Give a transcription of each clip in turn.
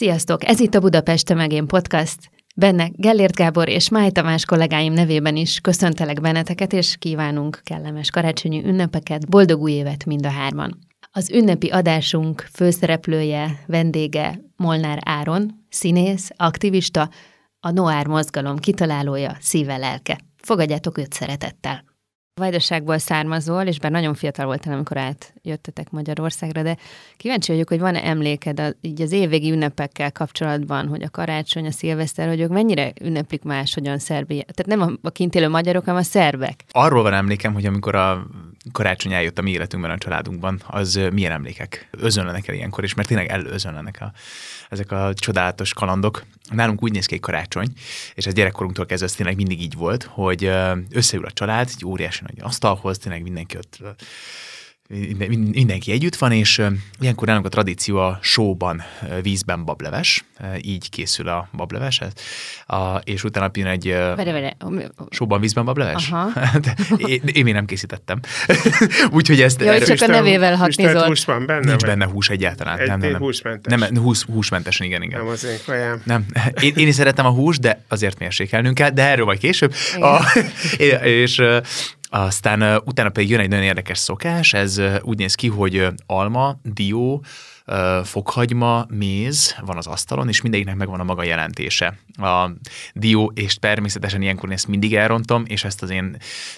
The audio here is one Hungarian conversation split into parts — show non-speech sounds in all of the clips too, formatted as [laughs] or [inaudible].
Sziasztok! Ez itt a Budapest te meg én podcast. Benne Gellért Gábor és Máj Tamás kollégáim nevében is köszöntelek benneteket, és kívánunk kellemes karácsonyi ünnepeket, boldog új évet mind a hárman. Az ünnepi adásunk főszereplője, vendége Molnár Áron, színész, aktivista, a Noár mozgalom kitalálója, szíve lelke. Fogadjátok őt szeretettel! Vajdaságból származol, és bár nagyon fiatal voltál, amikor átjöttetek Magyarországra, de kíváncsi vagyok, hogy van-e emléked a, így az évvégi ünnepekkel kapcsolatban, hogy a karácsony, a szilveszter, hogy ők mennyire ünneplik máshogyan Szerbia? Tehát nem a, kint élő magyarok, hanem a szerbek. Arról van emlékem, hogy amikor a karácsony eljött a mi életünkben, a családunkban, az milyen emlékek özönlenek el ilyenkor, és mert tényleg előözönlenek a, ezek a csodálatos kalandok. Nálunk úgy néz ki egy karácsony, és ez gyerekkorunktól kezdve ez tényleg mindig így volt, hogy összeül a család, egy óriási nagy asztalhoz, tényleg mindenki ott mindenki együtt van, és ilyenkor nálunk a tradíció a sóban, vízben bableves, így készül a bableves, a, és utána jön egy vere, vere. sóban, vízben bableves? Aha. [laughs] én, én még nem készítettem. [laughs] Úgyhogy ezt... Ja, erről, csak a nevével hatnizol. hús van benne? Nincs benne hús egyáltalán. Egy, nem, nem, nem. húsmentes. Nem, hús, húsmentesen, igen, igen. Nem az én kajám. Nem. [laughs] Én, én is szeretem a hús, de azért mérsékelnünk kell, de erről majd később. A, és aztán utána pedig jön egy nagyon érdekes szokás, ez úgy néz ki, hogy alma, dió, fokhagyma, méz van az asztalon, és mindegyiknek megvan a maga jelentése. A dió, és természetesen ilyenkor ezt mindig elrontom, és ezt az én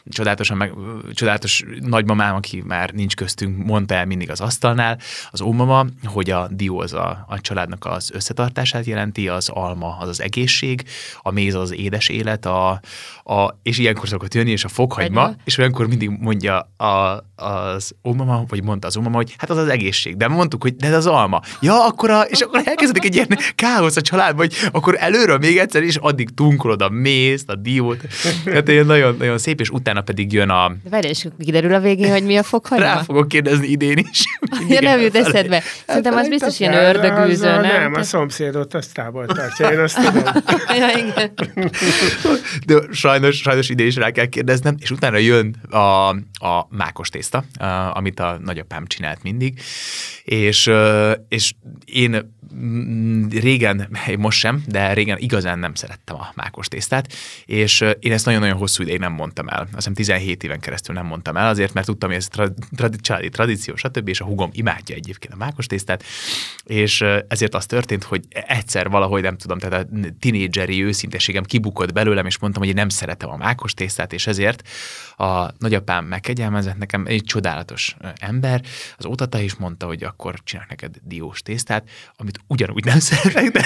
csodálatosan meg, csodálatos nagymamám, aki már nincs köztünk, mondta el mindig az asztalnál, az ómama, hogy a dió az a, a családnak az összetartását jelenti, az alma az az egészség, a méz az, az édes élet, a, a, és ilyenkor szokott jönni, és a fokhagyma, Egyma. és olyankor mindig mondja a, az ómama, vagy mondta az ómama, hogy hát az az egészség. De mondtuk, hogy de az alma. Ja, akkor a, és akkor elkezdődik egy ilyen káosz a családban, hogy akkor előről még egyszer, és addig tunkolod a mézt, a diót. Hát ilyen nagyon, nagyon szép, és utána pedig jön a... De várj, és kiderül a végén, hogy mi a fokhagyma? Rá fogok kérdezni idén is. [laughs] Ja, nem jut eszedbe. Szerintem az biztos ilyen ördögűző, nem? Nem, a szomszédot azt távol tartja, én azt tudom. [laughs] ja, igen. [laughs] De sajnos, sajnos idén is rá kell kérdeznem, és utána jön a, a mákos tészta, amit a nagyapám csinált mindig, és, és én mm, régen, most sem, de régen igazán nem szerettem a mákos tésztát, és én ezt nagyon-nagyon hosszú ideig nem mondtam el. Azt hiszem 17 éven keresztül nem mondtam el, azért, mert tudtam, hogy ez tra- tra- családi tradíció, stb., és a hugom imádja egyébként a mákos tésztát, és ezért az történt, hogy egyszer valahogy nem tudom, tehát a tinédzseri őszinteségem kibukott belőlem, és mondtam, hogy én nem szeretem a mákos tésztát, és ezért a nagyapám megkegyelmezett nekem egy csodálatos ember, az ótata is mondta, hogy akkor csinál neked diós tésztát, amit ugyanúgy nem [laughs] szeretek, de,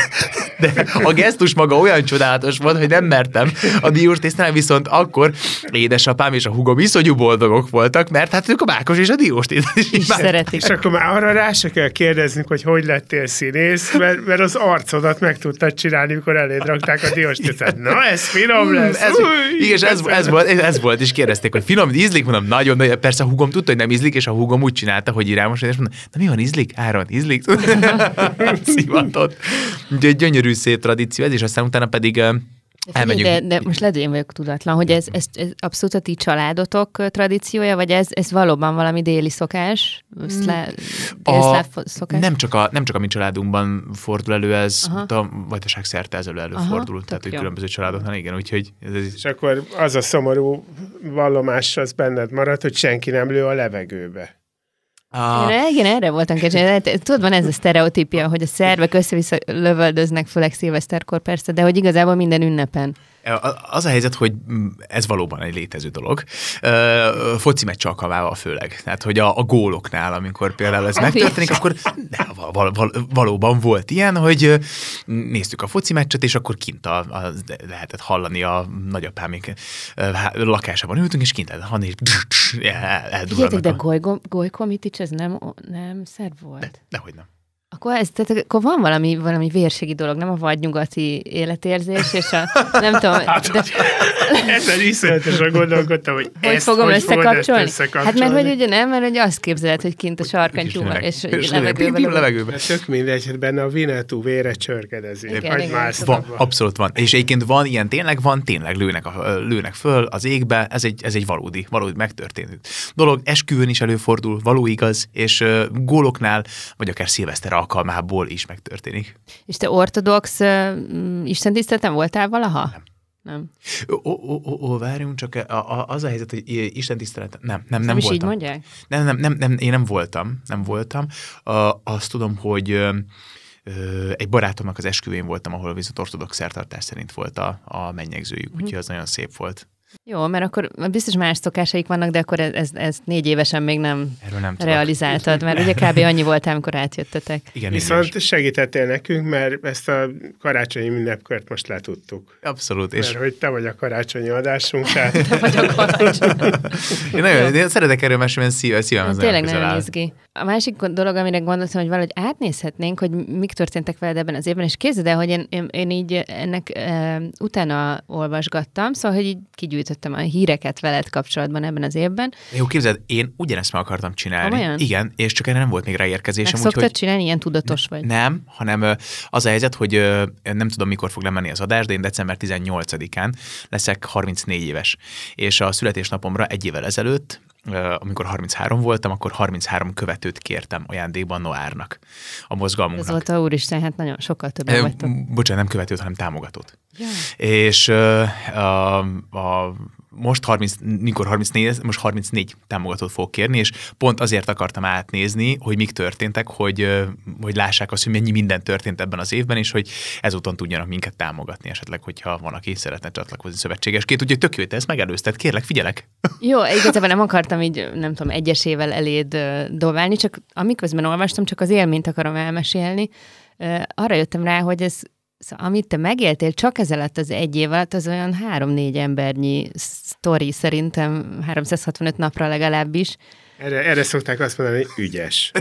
de a gesztus maga olyan csodálatos volt, hogy nem mertem a diós tésztát, viszont akkor édesapám és a hugom iszonyú boldogok voltak, mert hát ők a mákos és a diós tésztát is, is szeretik. És akkor már arra rá se kell kérdezni, hogy hogy lettél színész, mert, mert az arcodat meg tudtad csinálni, mikor eléd rakták a diós tésztát. Na, ez finom lesz. Ez, igen, ez, ez, ez, volt, ez volt, és kérdezték, hogy finom, ízlik, mondom, nagyon, nagyon, persze a hugom tudta, hogy nem ízlik, és a hugom úgy csinálta, hogy irámos, és mondom, na mi van, ízlik? Áron, ízlik? [laughs] Szivatott. Úgyhogy gyönyörű szép tradíció ez, és aztán utána pedig Elmegyünk. De, de most lehet, hogy én vagyok tudatlan, hogy ez, ez, ez abszolút a ti családotok tradíciója, vagy ez, ez valóban valami déli szokás? Szlá, a, szokás? Nem, csak a, nem csak a mi családunkban fordul elő ez, a vajdaság szerte ez elő előfordul, Aha, tehát hogy különböző családoknál, igen, úgyhogy... Ez, ez... És akkor az a szomorú vallomás az benned marad, hogy senki nem lő a levegőbe. A... Én, igen, erre voltam kecsén. Tudod, van ez a sztereotípia, hogy a szervek össze-vissza lövöldöznek, főleg szilveszterkor persze, de hogy igazából minden ünnepen. Az a helyzet, hogy ez valóban egy létező dolog. Foci meccs alkalmával főleg. Tehát, hogy a, a góloknál, amikor például ez megtörténik, akkor de, val, val, valóban volt ilyen, hogy néztük a foci meccset, és akkor kint a, a, lehetett hallani a nagyapámik lakásában ültünk, és kint lehetett hallani, és eldurranak. de Golyko, Golyko Mitics, ez nem, nem szerb volt? De, dehogy nem. Akkor ez, tehát akkor van valami, valami vérségi dolog, nem a vadnyugati életérzés, és a, nem tudom, [laughs] Hát, de, Ezen iszonyatosan gondolkodtam, hogy, hogy ezt fogom hogy összekapcsolni? Fogod ezt összekapcsolni? Hát mert hogy ugye nem, mert hogy azt képzeled, hogy kint a sarkantyúban, és, és és levegőben. levegőben. Hát tök mindegy, hogy benne a Vinetú vére csörgedezik. Igen, Vagy igen, más tudom. Van, abszolút van. És egyébként van ilyen, tényleg van, tényleg lőnek, a, lőnek föl az égbe, ez egy, ez egy valódi, valódi megtörténő dolog. Esküvőn is előfordul, való igaz, és uh, góloknál, vagy akár szilveszter alkalmából is megtörténik. És te ortodox uh, istentiszteleten voltál valaha? Nem. Nem. Ó, ó, ó, ó, várjunk, csak a, a, az a helyzet, hogy Isten tisztelet, nem, nem, nem, Nem is így voltam. mondják? Nem, nem, nem, nem, én nem voltam, nem voltam. Uh, azt tudom, hogy ö, egy barátomnak az esküvén voltam, ahol viszont ortodox szertartás szerint volt a, a mennyegzőjük, Mhm. úgyhogy az nagyon szép volt. Jó, mert akkor biztos más szokásaik vannak, de akkor ez, ez, ez négy évesen még nem Erről nem tudok. realizáltad, mert ugye kb. annyi voltál, amikor átjöttetek. Igen, igen. Viszont segítettél nekünk, mert ezt a karácsonyi ünnepkört most letudtuk. Abszolút. És... És Mert hogy te vagy a karácsonyi adásunk, [laughs] tehát Vagy a karácsony. én, nagyon, én szeretek erről mesélni, mert szíve, szívem az Ez tényleg nagyon áll. izgi. A másik dolog, amire gondoltam, hogy valahogy átnézhetnénk, hogy mik történtek veled ebben az évben, és képzeld el, hogy én, én, én így ennek e, utána olvasgattam, szóval, hogy így kigyűjtöttem a híreket veled kapcsolatban ebben az évben. Jó, képzeld, én ugyanezt meg akartam csinálni. Komolyan? Igen, és csak erre nem volt még Meg ráérkezésem. szoktad úgyhogy- csinálni, ilyen tudatos vagy. Nem, hanem az a helyzet, hogy nem tudom, mikor fog lemenni az adás, de én december 18-án leszek 34 éves. És a születésnapomra egy évvel ezelőtt, amikor 33 voltam, akkor 33 követőt kértem ajándékban Noárnak, a mozgalmunknak. Azóta úristen, hát nagyon sokkal többen vagytok. Bocsánat, nem követőt, hanem támogatót. Ja. És a, a, most 30, mikor 34, most 34 támogatót fogok kérni, és pont azért akartam átnézni, hogy mik történtek, hogy, hogy lássák azt, hogy mennyi minden történt ebben az évben, és hogy ezúton tudjanak minket támogatni esetleg, hogyha van, aki szeretne csatlakozni szövetségesként. Úgyhogy tök jó, te ezt megelőzted. Kérlek, figyelek. [laughs] Jó, igazából nem akartam így, nem tudom, egyesével eléd dobálni, csak amiközben olvastam, csak az élményt akarom elmesélni. Arra jöttem rá, hogy ez, szóval, amit te megéltél csak ez alatt az egy év alatt, az olyan három-négy embernyi sztori szerintem 365 napra legalábbis. erre, erre szokták azt mondani, hogy ügyes.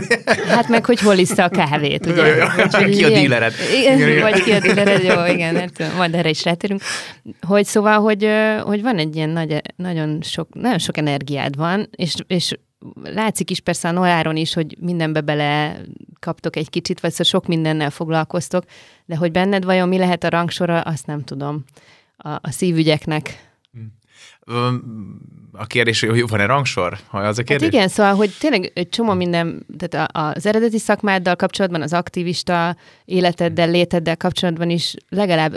Hát meg, hogy hol iszta a kávét, ugye? Ja, ja, ja. Hogy- hogy Ki a dílered? Igen, Igen, igen. vagy ki a dílered, jó, igen, hát majd erre is rátérünk. Hogy szóval, hogy, hogy van egy ilyen nagy, nagyon, sok, nagyon sok energiád van, és, és látszik is persze a Noáron is, hogy mindenbe bele kaptok egy kicsit, vagy szóval sok mindennel foglalkoztok, de hogy benned vajon mi lehet a rangsora, azt nem tudom a, a szívügyeknek. Ö, A kérdés, hogy van-e rangsor? Ha az a Hát kérdés? igen, szóval, hogy tényleg egy csomó minden, tehát az eredeti szakmáddal kapcsolatban, az aktivista életeddel, léteddel kapcsolatban is legalább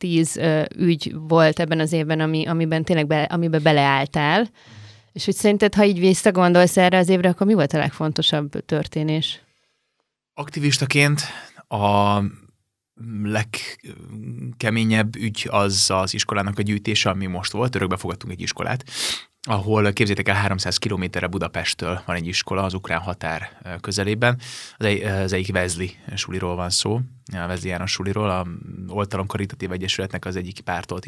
5-10 ö, ügy volt ebben az évben, ami, amiben tényleg be, amiben beleálltál. És hogy szerinted, ha így visszagondolsz erre az évre, akkor mi volt a legfontosabb történés? Aktivistaként a legkeményebb ügy az az iskolának a gyűjtése, ami most volt. Örökbe fogadtunk egy iskolát, ahol képzétek el 300 kilométerre Budapesttől van egy iskola az ukrán határ közelében. Az, egy, az egyik Vezli suliról van szó, a Vezli János suliról, a Oltalom Karitatív Egyesületnek az egyik pártolt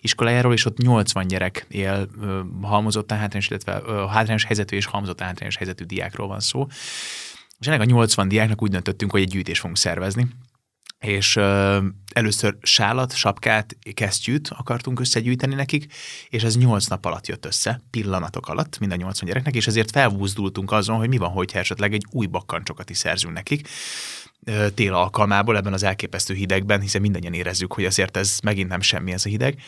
iskolájáról, és ott 80 gyerek él halmozottan hátrányos, illetve hátrányos helyzetű és halmozottan hátrányos helyzetű diákról van szó. És ennek a 80 diáknak úgy döntöttünk, hogy egy gyűjtést fogunk szervezni, és először sálat, sapkát, kesztyűt akartunk összegyűjteni nekik, és ez 8 nap alatt jött össze, pillanatok alatt, mind a 80 gyereknek, és ezért felbúzdultunk azon, hogy mi van, hogyha esetleg egy új bakkancsokat is szerzünk nekik, ö, tél alkalmából ebben az elképesztő hidegben, hiszen mindannyian érezzük, hogy azért ez megint nem semmi ez a hideg.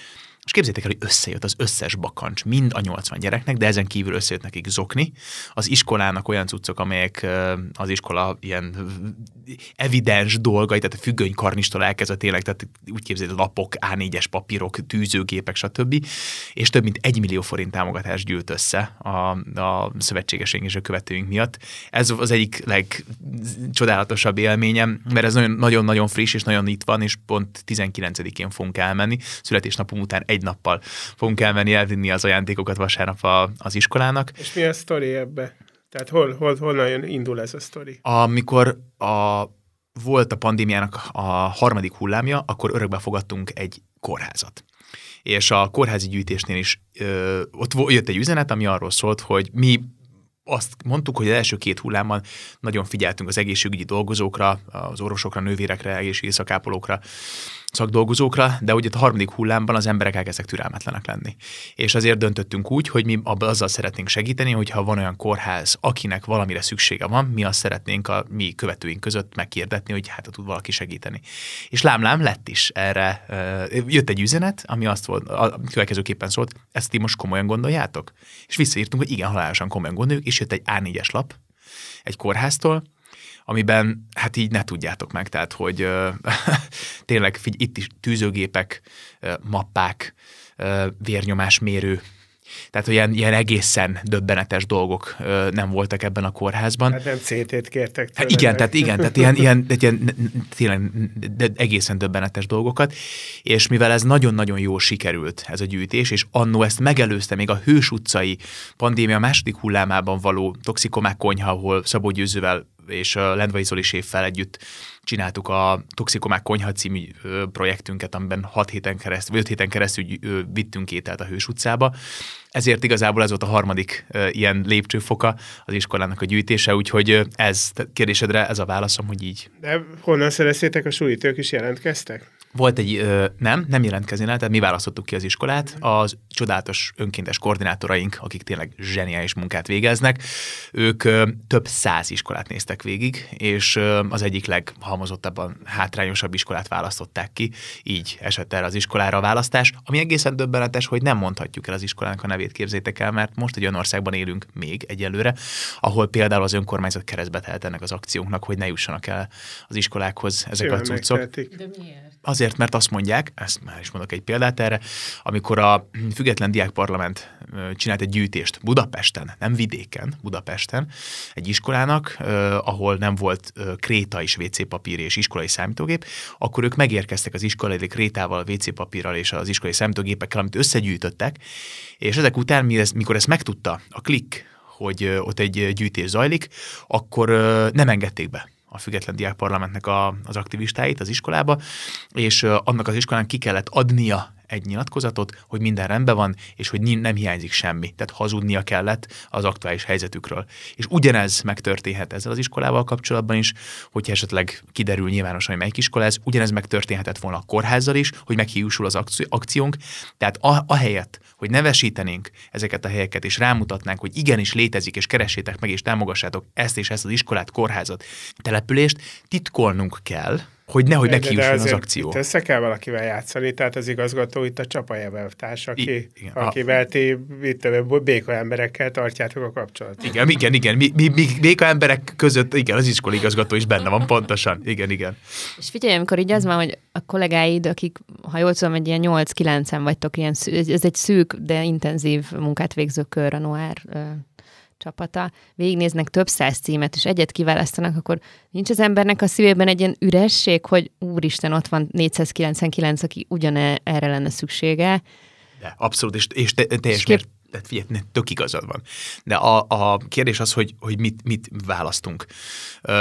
És képzétek el, hogy összejött az összes bakancs, mind a 80 gyereknek, de ezen kívül összejött nekik zokni. Az iskolának olyan cuccok, amelyek az iskola ilyen evidens dolgai, tehát a függöny karnistól elkezdve tényleg, tehát úgy képzeld, lapok, A4-es papírok, tűzőgépek, stb. És több mint egy millió forint támogatást gyűlt össze a, a szövetségesénk és a követőink miatt. Ez az egyik legcsodálatosabb élményem, mert ez nagyon- nagyon-nagyon friss és nagyon itt van, és pont 19-én fogunk elmenni. Születésnapunk után egy nappal fogunk elmenni elvinni az ajándékokat vasárnap a, az iskolának. És mi a sztori ebbe? Tehát hol, hol, honnan indul ez a sztori? Amikor a, volt a pandémiának a harmadik hullámja, akkor örökbe fogadtunk egy kórházat. És a kórházi gyűjtésnél is ö, ott jött egy üzenet, ami arról szólt, hogy mi azt mondtuk, hogy az első két hullámban nagyon figyeltünk az egészségügyi dolgozókra, az orvosokra, nővérekre, egészségügyi szakápolókra, szakdolgozókra, de ugye a harmadik hullámban az emberek elkezdtek türelmetlenek lenni. És azért döntöttünk úgy, hogy mi azzal szeretnénk segíteni, hogyha van olyan kórház, akinek valamire szüksége van, mi azt szeretnénk a mi követőink között megkérdetni, hogy hát tud valaki segíteni. És lámlám lett is erre, jött egy üzenet, ami azt volt, a következőképpen szólt, ezt ti most komolyan gondoljátok? És visszaírtunk, hogy igen, halálosan komolyan gondoljuk, és jött egy A4-es lap egy kórháztól, amiben hát így ne tudjátok meg, tehát hogy ö, [laughs] tényleg figy, itt is tűzőgépek, ö, mappák, ö, vérnyomásmérő, tehát olyan ilyen egészen döbbenetes dolgok ö, nem voltak ebben a kórházban. Hát nem CT-t kértek Hát igen, tehát igen, tehát ilyen, ilyen, ilyen tényleg de egészen döbbenetes dolgokat, és mivel ez nagyon-nagyon jól sikerült, ez a gyűjtés, és annó ezt megelőzte még a Hős utcai pandémia második hullámában való toxikomák konyha, ahol Szabó Győzővel és Lendvai Zoli séffel együtt csináltuk a Toxikomák Konyha című projektünket, amiben 6 héten keresztül, 5 héten keresztül vittünk ételt a Hős utcába. Ezért igazából ez volt a harmadik ilyen lépcsőfoka az iskolának a gyűjtése, úgyhogy ez kérdésedre ez a válaszom, hogy így. De honnan szereztétek a súlytők is jelentkeztek? Volt egy, ö, nem, nem jelentkezni lehet, tehát mi választottuk ki az iskolát, az csodálatos önkéntes koordinátoraink, akik tényleg zseniális munkát végeznek, ők ö, több száz iskolát néztek végig, és ö, az egyik leghalmozottabban hátrányosabb iskolát választották ki, így esett erre az iskolára a választás, ami egészen döbbenetes, hogy nem mondhatjuk el az iskolának a nevét, képzétek el, mert most egy olyan országban élünk még egyelőre, ahol például az önkormányzat keresztbe telt ennek az akciónknak, hogy ne jussanak el az iskolákhoz ezek Jön a cuccok. De miért? Azért, mert azt mondják, ezt már is mondok egy példát erre, amikor a Független Diák Parlament csinált egy gyűjtést Budapesten, nem vidéken, Budapesten, egy iskolának, ahol nem volt kréta és WC papír és iskolai számítógép, akkor ők megérkeztek az iskolai krétával, WC papírral és az iskolai számítógépekkel, amit összegyűjtöttek, és ezek után, mikor ezt megtudta a klik, hogy ott egy gyűjtés zajlik, akkor nem engedték be a Független Diák Parlamentnek a, az aktivistáit az iskolába, és annak az iskolán ki kellett adnia egy nyilatkozatot, hogy minden rendben van, és hogy nem hiányzik semmi. Tehát hazudnia kellett az aktuális helyzetükről. És ugyanez megtörténhet ezzel az iskolával kapcsolatban is, hogyha esetleg kiderül nyilvánosan, hogy melyik iskola ez, ugyanez megtörténhetett volna a kórházzal is, hogy meghiúsul az akciónk. Tehát a, a helyet, hogy nevesítenénk ezeket a helyeket, és rámutatnánk, hogy igenis létezik, és keressétek meg, és támogassátok ezt és ezt az iskolát, kórházat, települést, titkolnunk kell, hogy nehogy neki jusson az akció. Itt össze kell valakivel játszani, tehát az igazgató itt a Csapajev társ, aki, I, igen, akivel ti itt béka emberekkel tartjátok a kapcsolatot. Igen, igen, igen. Mi, mi, mi béka emberek között, igen, az iskola igazgató is benne van, pontosan. Igen, igen. És figyelj, amikor így az van, hogy a kollégáid, akik, ha jól tudom, egy ilyen 8-9-en vagytok, ilyen, ez egy szűk, de intenzív munkát végző kör a Noir csapata, végignéznek több száz címet, és egyet kiválasztanak, akkor nincs az embernek a szívében egy ilyen üresség, hogy úristen, ott van 499, aki ugyan erre lenne szüksége. De abszolút, és, és te, teljes és kér tehát figyelj, tök igazad van. De a, a kérdés az, hogy, hogy mit, mit választunk.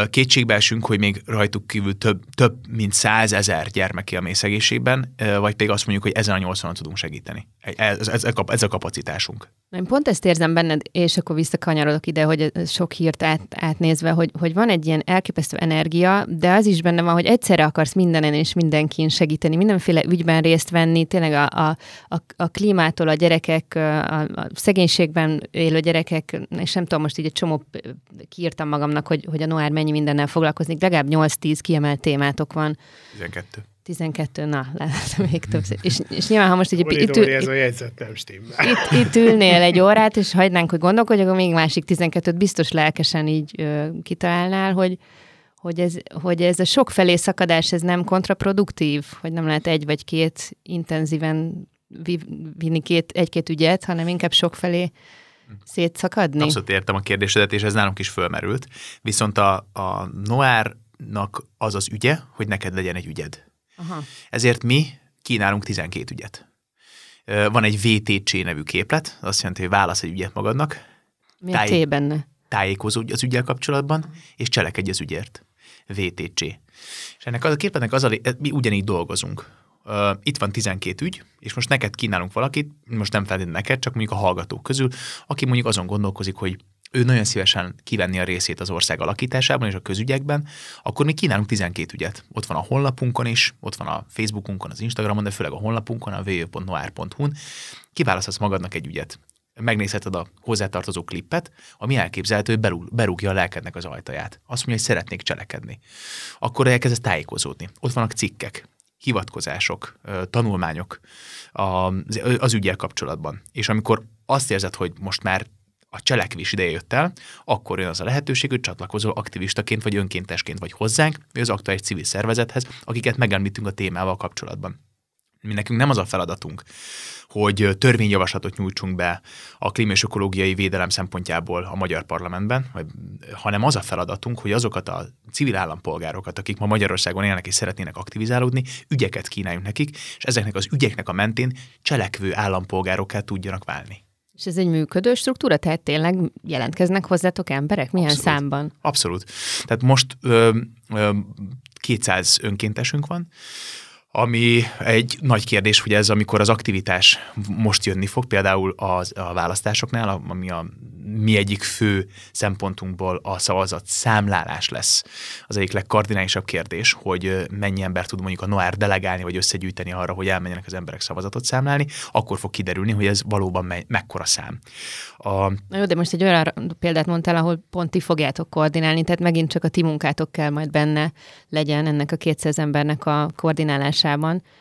Kétségbe esünk, hogy még rajtuk kívül több, több mint százezer gyermek él mészegészségben, vagy pedig azt mondjuk, hogy ezen a 80 tudunk segíteni. Ez, ez, ez a kapacitásunk. Én pont ezt érzem benned, és akkor visszakanyarodok ide, hogy sok hírt át, átnézve, hogy, hogy van egy ilyen elképesztő energia, de az is benne van, hogy egyszerre akarsz mindenen és mindenkin segíteni, mindenféle ügyben részt venni, tényleg a, a, a, a klímától a gyerekek, a, a szegénységben élő gyerekek, és nem tudom, most így egy csomó kiírtam magamnak, hogy, hogy a Noár mennyi mindennel foglalkozik, legalább 8-10 kiemelt témátok van. 12. 12, na, lehet még több. És, és nyilván, ha most így... itt, ül, ez a jegyzet nem stimmel. Itt, itt ülnél egy órát, és hagynánk, hogy gondolkodj, akkor még másik 12-t biztos lelkesen így ö, kitalálnál, hogy, hogy ez, hogy ez a sok felé szakadás, ez nem kontraproduktív, hogy nem lehet egy vagy két intenzíven vinni két, egy-két ügyet, hanem inkább sok felé szétszakadni? Abszolút értem a kérdésedet, és ez nálunk is fölmerült. Viszont a, a Noárnak az az ügye, hogy neked legyen egy ügyed. Aha. Ezért mi kínálunk 12 ügyet. Van egy VTC nevű képlet, azt jelenti, hogy válasz egy ügyet magadnak. Mi a T benne? Tájékozó az ügyel kapcsolatban, és cselekedj az ügyért. VTC. És ennek az a képletnek az a, mi ugyanígy dolgozunk uh, itt van 12 ügy, és most neked kínálunk valakit, most nem feltétlenül neked, csak mondjuk a hallgatók közül, aki mondjuk azon gondolkozik, hogy ő nagyon szívesen kivenni a részét az ország alakításában és a közügyekben, akkor mi kínálunk 12 ügyet. Ott van a honlapunkon is, ott van a Facebookunkon, az Instagramon, de főleg a honlapunkon, a www.noir.hu-n. Kiválaszthatsz magadnak egy ügyet. Megnézheted a hozzátartozó klippet, ami elképzelhető, hogy berúgja a lelkednek az ajtaját. Azt mondja, hogy szeretnék cselekedni. Akkor elkezdesz tájékozódni. Ott vannak cikkek, hivatkozások, tanulmányok az, az ügyel kapcsolatban. És amikor azt érzed, hogy most már a cselekvés ideje jött el, akkor jön az a lehetőség, hogy csatlakozol aktivistaként vagy önkéntesként vagy hozzánk, vagy az aktuális civil szervezethez, akiket megemlítünk a témával kapcsolatban. Mi nekünk nem az a feladatunk, hogy törvényjavaslatot nyújtsunk be a klíma és ökológiai védelem szempontjából a magyar parlamentben, hanem az a feladatunk, hogy azokat a civil állampolgárokat, akik ma Magyarországon élnek és szeretnének aktivizálódni, ügyeket kínáljunk nekik, és ezeknek az ügyeknek a mentén cselekvő állampolgárokká tudjanak válni. És ez egy működő struktúra? Tehát tényleg jelentkeznek hozzátok emberek? Milyen Abszolút. számban? Abszolút. Tehát most ö, ö, 200 önkéntesünk van, ami egy nagy kérdés, hogy ez amikor az aktivitás most jönni fog, például az, a választásoknál, ami a mi egyik fő szempontunkból a szavazat számlálás lesz. Az egyik legkardinálisabb kérdés, hogy mennyi ember tud mondjuk a Noár delegálni, vagy összegyűjteni arra, hogy elmenjenek az emberek szavazatot számlálni, akkor fog kiderülni, hogy ez valóban me- mekkora szám. A... Na jó, de most egy olyan példát mondtál, ahol pont ti fogjátok koordinálni, tehát megint csak a ti munkátok kell majd benne legyen ennek a 200 embernek a koordinálásában.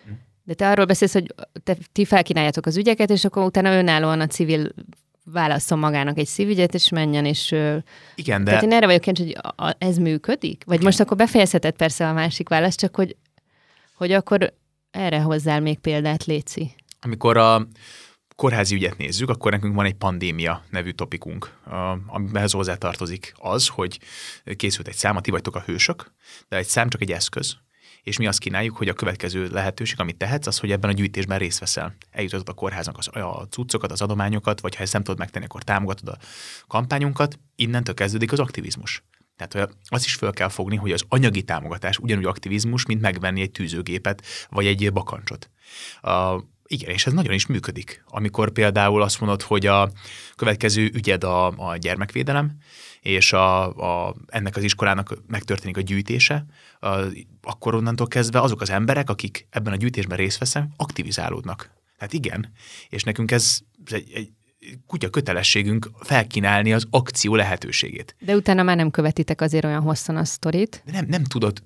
Hm. De te arról beszélsz, hogy te, ti felkínáljátok az ügyeket, és akkor utána önállóan a civil válasszon magának egy szívügyet, és menjen, és... Igen, de... Tehát én erre vagyok kíváncsi, hogy a, a, ez működik? Vagy most akkor befejezheted persze a másik választ, csak hogy, hogy akkor erre hozzál még példát, Léci. Amikor a kórházi ügyet nézzük, akkor nekünk van egy pandémia nevű topikunk, amihez hozzátartozik az, hogy készült egy szám, ti vagytok a hősök, de egy szám csak egy eszköz, és mi azt kínáljuk, hogy a következő lehetőség, amit tehetsz, az, hogy ebben a gyűjtésben részt veszel. Eljutatod a kórháznak az, a cuccokat, az adományokat, vagy ha ezt nem tudod megtenni, akkor támogatod a kampányunkat, innentől kezdődik az aktivizmus. Tehát azt is fel kell fogni, hogy az anyagi támogatás ugyanúgy aktivizmus, mint megvenni egy tűzőgépet, vagy egy bakancsot. A, igen, és ez nagyon is működik. Amikor például azt mondod, hogy a következő ügyed a, a gyermekvédelem, és a, a, ennek az iskolának megtörténik a gyűjtése, a, akkor onnantól kezdve azok az emberek, akik ebben a gyűjtésben részt vesznek, aktivizálódnak. Hát igen, és nekünk ez egy, egy kutya kötelességünk felkínálni az akció lehetőségét. De utána már nem követitek azért olyan hosszan a sztorit. Nem, nem tudod,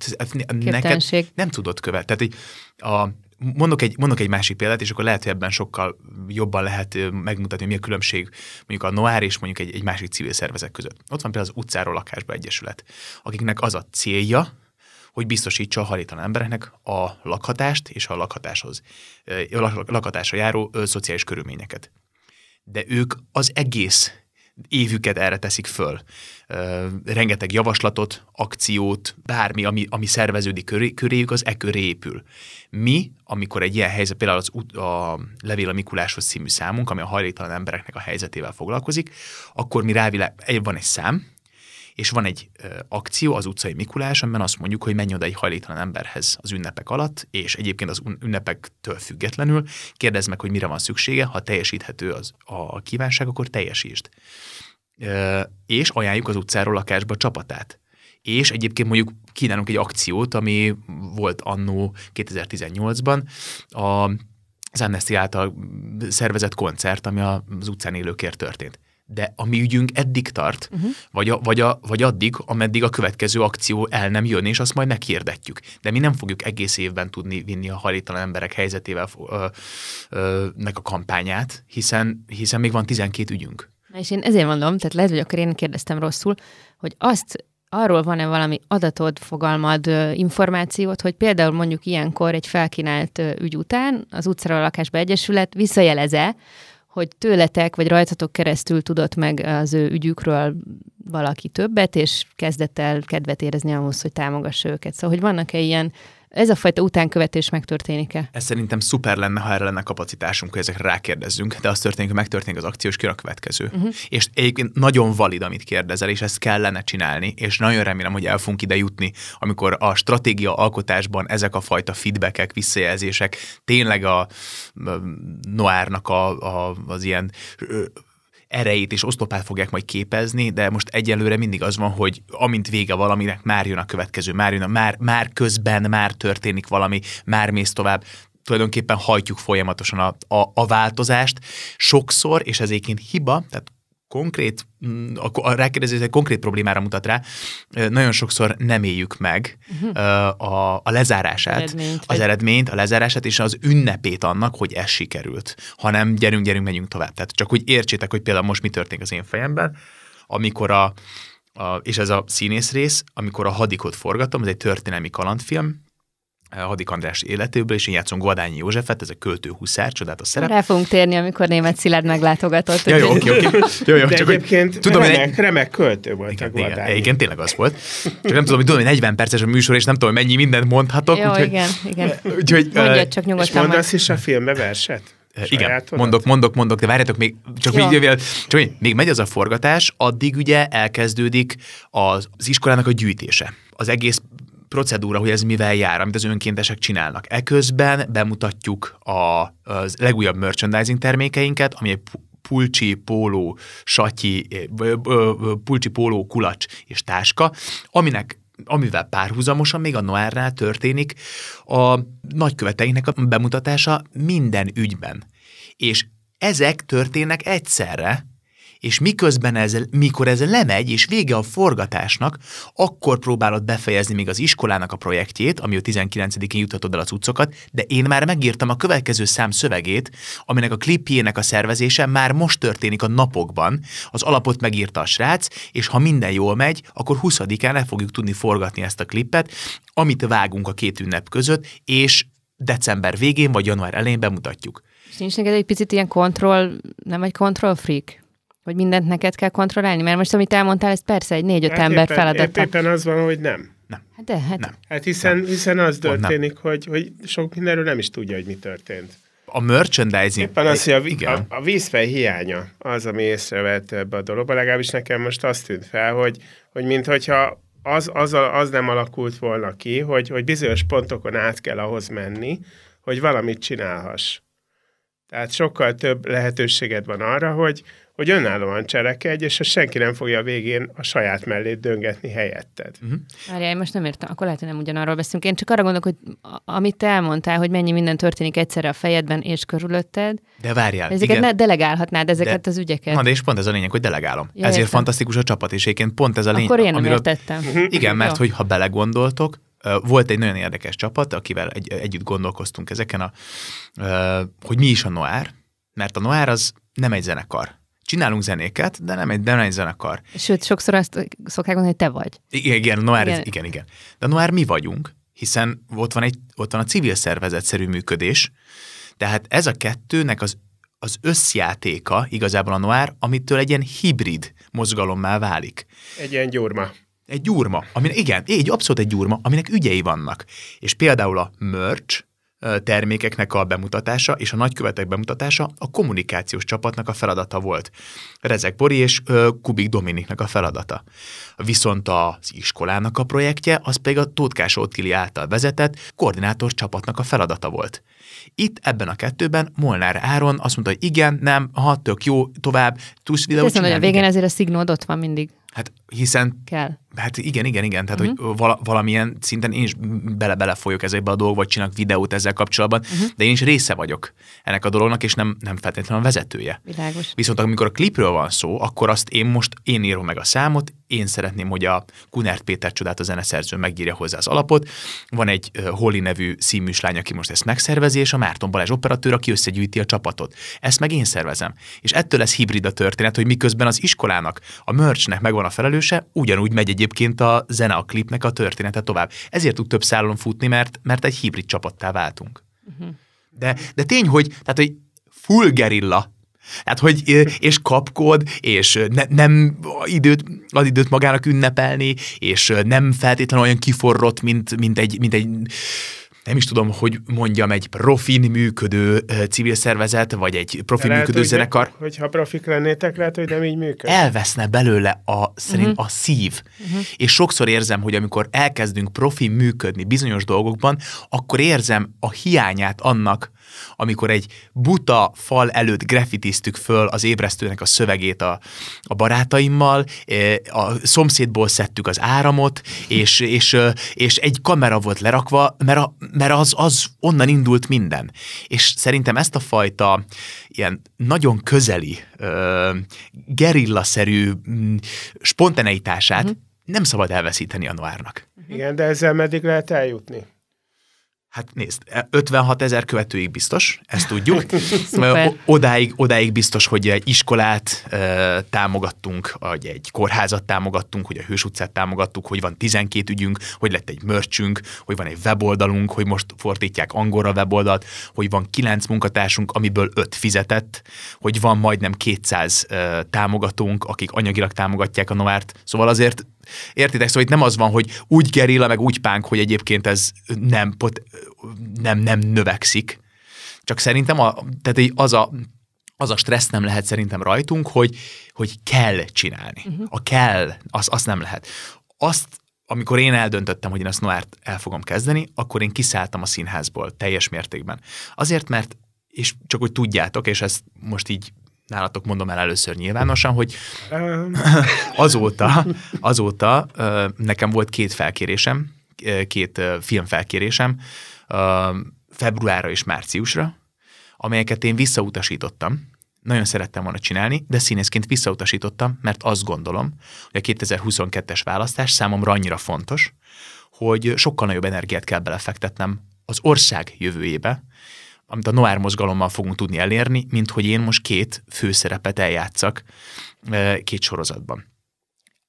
neked nem tudod követni. Tehát a, mondok egy, mondok egy másik példát, és akkor lehet, hogy ebben sokkal jobban lehet megmutatni, mi a különbség mondjuk a Noár és mondjuk egy, egy másik civil szervezet között. Ott van például az utcáról lakásba egyesület, akiknek az a célja, hogy biztosítsa a hajléktalan embereknek a lakhatást és a lakhatáshoz, a lakhatásra járó szociális körülményeket. De ők az egész évüket erre teszik föl. Rengeteg javaslatot, akciót, bármi, ami, ami szerveződik köré, köréjük, az e köré épül. Mi, amikor egy ilyen helyzet, például az, a Levél a Mikuláshoz című számunk, ami a hajléktalan embereknek a helyzetével foglalkozik, akkor mi rávilá, van egy szám, és van egy ö, akció, az utcai Mikulás, amiben azt mondjuk, hogy menj oda egy hajléktalan emberhez az ünnepek alatt, és egyébként az ünnepektől függetlenül kérdezd meg, hogy mire van szüksége, ha teljesíthető az a kívánság, akkor teljesítsd. És ajánljuk az utcáról lakásba a csapatát. És egyébként mondjuk kínálunk egy akciót, ami volt annó 2018-ban, a, az Amnesty által szervezett koncert, ami az utcán élőkért történt de a mi ügyünk eddig tart, uh-huh. vagy, a, vagy, a, vagy addig, ameddig a következő akció el nem jön, és azt majd meghirdetjük. De mi nem fogjuk egész évben tudni vinni a hajléktalan emberek helyzetével ö, ö, nek a kampányát, hiszen, hiszen még van 12 ügyünk. Na és én ezért mondom, tehát lehet, hogy akkor én kérdeztem rosszul, hogy azt arról van-e valami adatod, fogalmad, információt, hogy például mondjuk ilyenkor egy felkínált ügy után az utcára lakásba egyesület visszajeleze, hogy tőletek vagy rajtatok keresztül tudott meg az ő ügyükről valaki többet, és kezdett el kedvet érezni ahhoz, hogy támogassa őket. Szóval, hogy vannak-e ilyen ez a fajta utánkövetés megtörténik-e? Ez szerintem szuper lenne, ha erre lenne kapacitásunk, hogy ezekre rákérdezzünk, de az történik, hogy megtörténik az akció, és ki a következő. Uh-huh. És egyébként nagyon valid, amit kérdezel, és ezt kellene csinálni, és nagyon remélem, hogy el fogunk ide jutni, amikor a stratégia alkotásban ezek a fajta feedbackek, visszajelzések tényleg a Noárnak a, a, az ilyen erejét és oszlopát fogják majd képezni, de most egyelőre mindig az van, hogy amint vége valaminek, már jön a következő, már jön a, már, már közben, már történik valami, már mész tovább tulajdonképpen hajtjuk folyamatosan a, a, a változást. Sokszor, és ez egyébként hiba, tehát konkrét, mm, a, a rákérdezés egy konkrét problémára mutat rá, nagyon sokszor nem éljük meg uh-huh. a, a lezárását, eredményt, az eredményt, a lezárását és az ünnepét annak, hogy ez sikerült, hanem gyerünk, gyerünk, megyünk tovább. Tehát csak hogy értsétek, hogy például most mi történik az én fejemben, amikor a, a és ez a színész rész, amikor a hadikot forgatom, ez egy történelmi kalandfilm, Hadik András életéből, és én játszom Guadányi Józsefet, ez a költő huszár, csodálatos szerep. Rá fogunk térni, amikor német Szilárd meglátogatott. Ja, jó, oké, oké. Jó, jó, De csak egyébként hogy, tudom, remek, egy... remek költő volt igen, a Guadányi. Igen, igen, tényleg az volt. Csak nem tudom, hogy tudom, hogy 40 perces a műsor, és nem tudom, mennyi mindent mondhatok. Jó, úgyhogy, igen, igen. Úgyhogy, Mondjad csak nyugodtan. És mondasz is a filmbe verset? Igen, mondok, mondok, mondok, de várjátok, még, csak, Jó. így, csak még, még megy az a forgatás, addig ugye elkezdődik az, az iskolának a gyűjtése. Az egész procedúra, hogy ez mivel jár, amit az önkéntesek csinálnak. Eközben bemutatjuk a, az legújabb merchandising termékeinket, ami egy pulcsi, póló, satyi, pulcsi, póló, kulacs és táska, aminek amivel párhuzamosan még a Noárnál történik a nagyköveteinknek a bemutatása minden ügyben. És ezek történnek egyszerre, és miközben ez, mikor ez lemegy, és vége a forgatásnak, akkor próbálod befejezni még az iskolának a projektjét, ami a 19-én jutatod el az utcokat, de én már megírtam a következő szám szövegét, aminek a klipjének a szervezése már most történik a napokban. Az alapot megírta a srác, és ha minden jól megy, akkor 20-án el fogjuk tudni forgatni ezt a klippet, amit vágunk a két ünnep között, és december végén vagy január elején bemutatjuk. És nincs neked egy picit ilyen kontroll, nem egy control freak? Hogy mindent neked kell kontrollálni? Mert most, amit elmondtál, ez persze egy négy-öt hát ember feladata. Éppen az van, hogy nem. Nem. Hát de, hát... Nem. Hát hiszen, nem. hiszen az történik, hogy, hogy sok mindenről nem is tudja, hogy mi történt. A merchandising... Éppen az, hogy a, igen. a, a vízfej hiánya az, ami észrevett ebbe a dologba, legalábbis nekem most azt tűnt fel, hogy, hogy minthogyha az, az, az nem alakult volna ki, hogy, hogy bizonyos pontokon át kell ahhoz menni, hogy valamit csinálhass. Tehát sokkal több lehetőséged van arra, hogy, hogy önállóan cselekedj, és senki nem fogja a végén a saját mellét döngetni helyetted. Uh-huh. Várjál, én most nem értem, akkor lehet, hogy nem ugyanarról beszélünk. Én csak arra gondolok, hogy amit te elmondtál, hogy mennyi minden történik egyszerre a fejedben és körülötted. De várjál. Ezeket igen. ne delegálhatnád, ezeket de, az ügyeket. Na, de és pont ez a lényeg, hogy delegálom. Ja, Ezért értem. fantasztikus a csapat, és egyébként pont ez a lényeg. Akkor én nem amiről... értettem. Mhm. Igen, mert hogy ha belegondoltok, volt egy nagyon érdekes csapat, akivel egy, együtt gondolkoztunk ezeken, a, hogy mi is a Noir, mert a Noir az nem egy zenekar csinálunk zenéket, de nem egy, de nem egy zenekar. Sőt, sokszor azt szokták mondani, hogy te vagy. Igen, igen, Noir, igen. Ez, igen, igen. De Noir mi vagyunk, hiszen ott van, egy, ott van a civil szervezetszerű működés, tehát ez a kettőnek az, az összjátéka igazából a Noir, amitől egy ilyen hibrid mozgalommá válik. Egy ilyen gyurma. Egy gyurma, aminek, igen, így abszolút egy gyurma, aminek ügyei vannak. És például a merch, termékeknek a bemutatása és a nagykövetek bemutatása a kommunikációs csapatnak a feladata volt. Rezek Bori és Kubik Dominiknak a feladata. Viszont az iskolának a projektje, az pedig a Tótkás Ottili által vezetett koordinátor csapatnak a feladata volt. Itt ebben a kettőben Molnár Áron azt mondta, hogy igen, nem, ha tök jó, tovább, tudsz videót hogy a végén ezért a szignód ott van mindig. Hát hiszen... Kell. Hát igen, igen, igen. Tehát, uh-huh. hogy vala, valamilyen szinten én is bele-bele folyok ezekbe a dolgokba, vagy csinálok videót ezzel kapcsolatban, uh-huh. de én is része vagyok ennek a dolognak, és nem, nem feltétlenül a vezetője. Világos. Viszont amikor a klipről van szó, akkor azt én most, én írom meg a számot, én szeretném, hogy a Kunert Péter csodát a zeneszerző megírja hozzá az alapot. Van egy Holly nevű színműs lány, aki most ezt megszervezi, és a Márton Balázs operatőr, aki összegyűjti a csapatot. Ezt meg én szervezem. És ettől lesz hibrid a történet, hogy miközben az iskolának, a merchnek megvan a felelőse, ugyanúgy megy egyébként a zene, a klipnek a története tovább. Ezért tud több szálon futni, mert, mert egy hibrid csapattá váltunk. De, de tény, hogy, tehát, hogy full gerilla Hát, hogy és kapkod, és ne, nem időt, az időt magának ünnepelni, és nem feltétlenül olyan kiforrott, mint, mint, egy, mint egy nem is tudom, hogy mondjam, egy profin működő civil szervezet, vagy egy profin lehet, működő hogy zenekar. Ne, hogyha profik lennétek, lehet, hogy nem így működik. Elveszne belőle a, szerint uh-huh. a szív. Uh-huh. És sokszor érzem, hogy amikor elkezdünk profin működni bizonyos dolgokban, akkor érzem a hiányát annak, amikor egy buta fal előtt grafitiztük föl az ébresztőnek a szövegét a, a barátaimmal, a szomszédból szedtük az áramot, és, és, és egy kamera volt lerakva, mert, a, mert az, az onnan indult minden. És szerintem ezt a fajta ilyen nagyon közeli, gerillaszerű mm, spontaneitását uh-huh. nem szabad elveszíteni a noárnak. Igen, de ezzel meddig lehet eljutni? Hát nézd, 56 ezer követőig biztos, ezt tudjuk. [laughs] odáig, odáig biztos, hogy egy iskolát e, támogattunk, vagy egy kórházat támogattunk, hogy a Hős utcát támogattuk, hogy van 12 ügyünk, hogy lett egy mörcsünk, hogy van egy weboldalunk, hogy most fordítják angolra weboldalt, hogy van 9 munkatársunk, amiből 5 fizetett, hogy van majdnem 200 e, támogatónk, akik anyagilag támogatják a Novárt. Szóval azért Értitek? Szóval itt nem az van, hogy úgy gerilla, meg úgy pánk, hogy egyébként ez nem, pot, nem, nem növekszik. Csak szerintem a, tehát az a, az a stressz nem lehet szerintem rajtunk, hogy, hogy kell csinálni. Uh-huh. A kell, az, az nem lehet. Azt, amikor én eldöntöttem, hogy én azt Noárt el fogom kezdeni, akkor én kiszálltam a színházból teljes mértékben. Azért, mert, és csak hogy tudjátok, és ezt most így nálatok mondom el először nyilvánosan, hogy [laughs] azóta, azóta nekem volt két felkérésem, két filmfelkérésem, februárra és márciusra, amelyeket én visszautasítottam. Nagyon szerettem volna csinálni, de színészként visszautasítottam, mert azt gondolom, hogy a 2022-es választás számomra annyira fontos, hogy sokkal nagyobb energiát kell belefektetnem az ország jövőjébe, amit a Noir mozgalommal fogunk tudni elérni, mint hogy én most két főszerepet eljátszak két sorozatban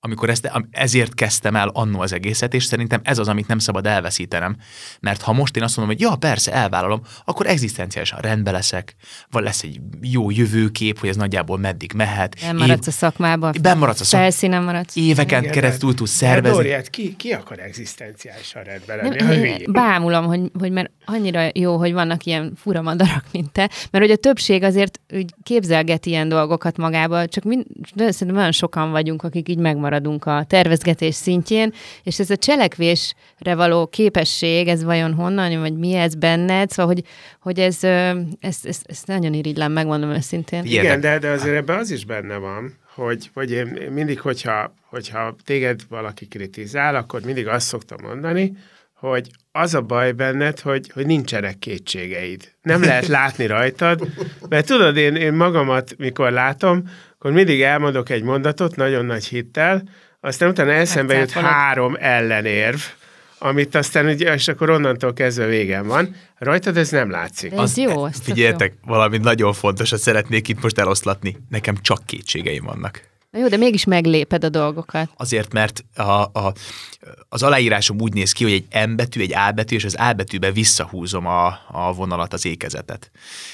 amikor ezt, ezért kezdtem el annó az egészet, és szerintem ez az, amit nem szabad elveszítenem. Mert ha most én azt mondom, hogy ja, persze, elvállalom, akkor egzisztenciálisan rendbe leszek, vagy lesz egy jó jövőkép, hogy ez nagyjából meddig mehet. Nem maradsz Év... a szakmában. Ben maradsz a szakmában. Felszínen maradsz. Éveken Igen, keresztül tudsz szervezni. Dóriát, ki, ki akar egzisztenciálisan rendbe lenni? Nem, bámulom, hogy, hogy mert annyira jó, hogy vannak ilyen fura madarak, mint te, mert hogy a többség azért úgy képzelget ilyen dolgokat magába, csak mind, de szerintem olyan sokan vagyunk, akik így megmaradnak maradunk a tervezgetés szintjén, és ez a cselekvésre való képesség, ez vajon honnan, vagy mi ez benned, szóval, hogy, hogy ez, ez, ez, ez nagyon irigylem, megmondom őszintén. Igen, de, de azért ebben az is benne van, hogy, hogy én mindig, hogyha, hogyha téged valaki kritizál, akkor mindig azt szoktam mondani, hogy az a baj benned, hogy, hogy nincsenek kétségeid. Nem lehet látni rajtad, mert tudod, én, én magamat, mikor látom, akkor mindig elmondok egy mondatot nagyon nagy hittel, aztán utána eszembe jut három ellenérv, amit aztán, ugye, és akkor onnantól kezdve végem van. Rajtad ez nem látszik. ez az, jó. Figyeljetek, valami nagyon fontosat szeretnék itt most eloszlatni. Nekem csak kétségeim vannak. Na jó, de mégis megléped a dolgokat. Azért, mert a, a, az aláírásom úgy néz ki, hogy egy M betű, egy A betű, és az A betűbe visszahúzom a, a vonalat, az ékezetet.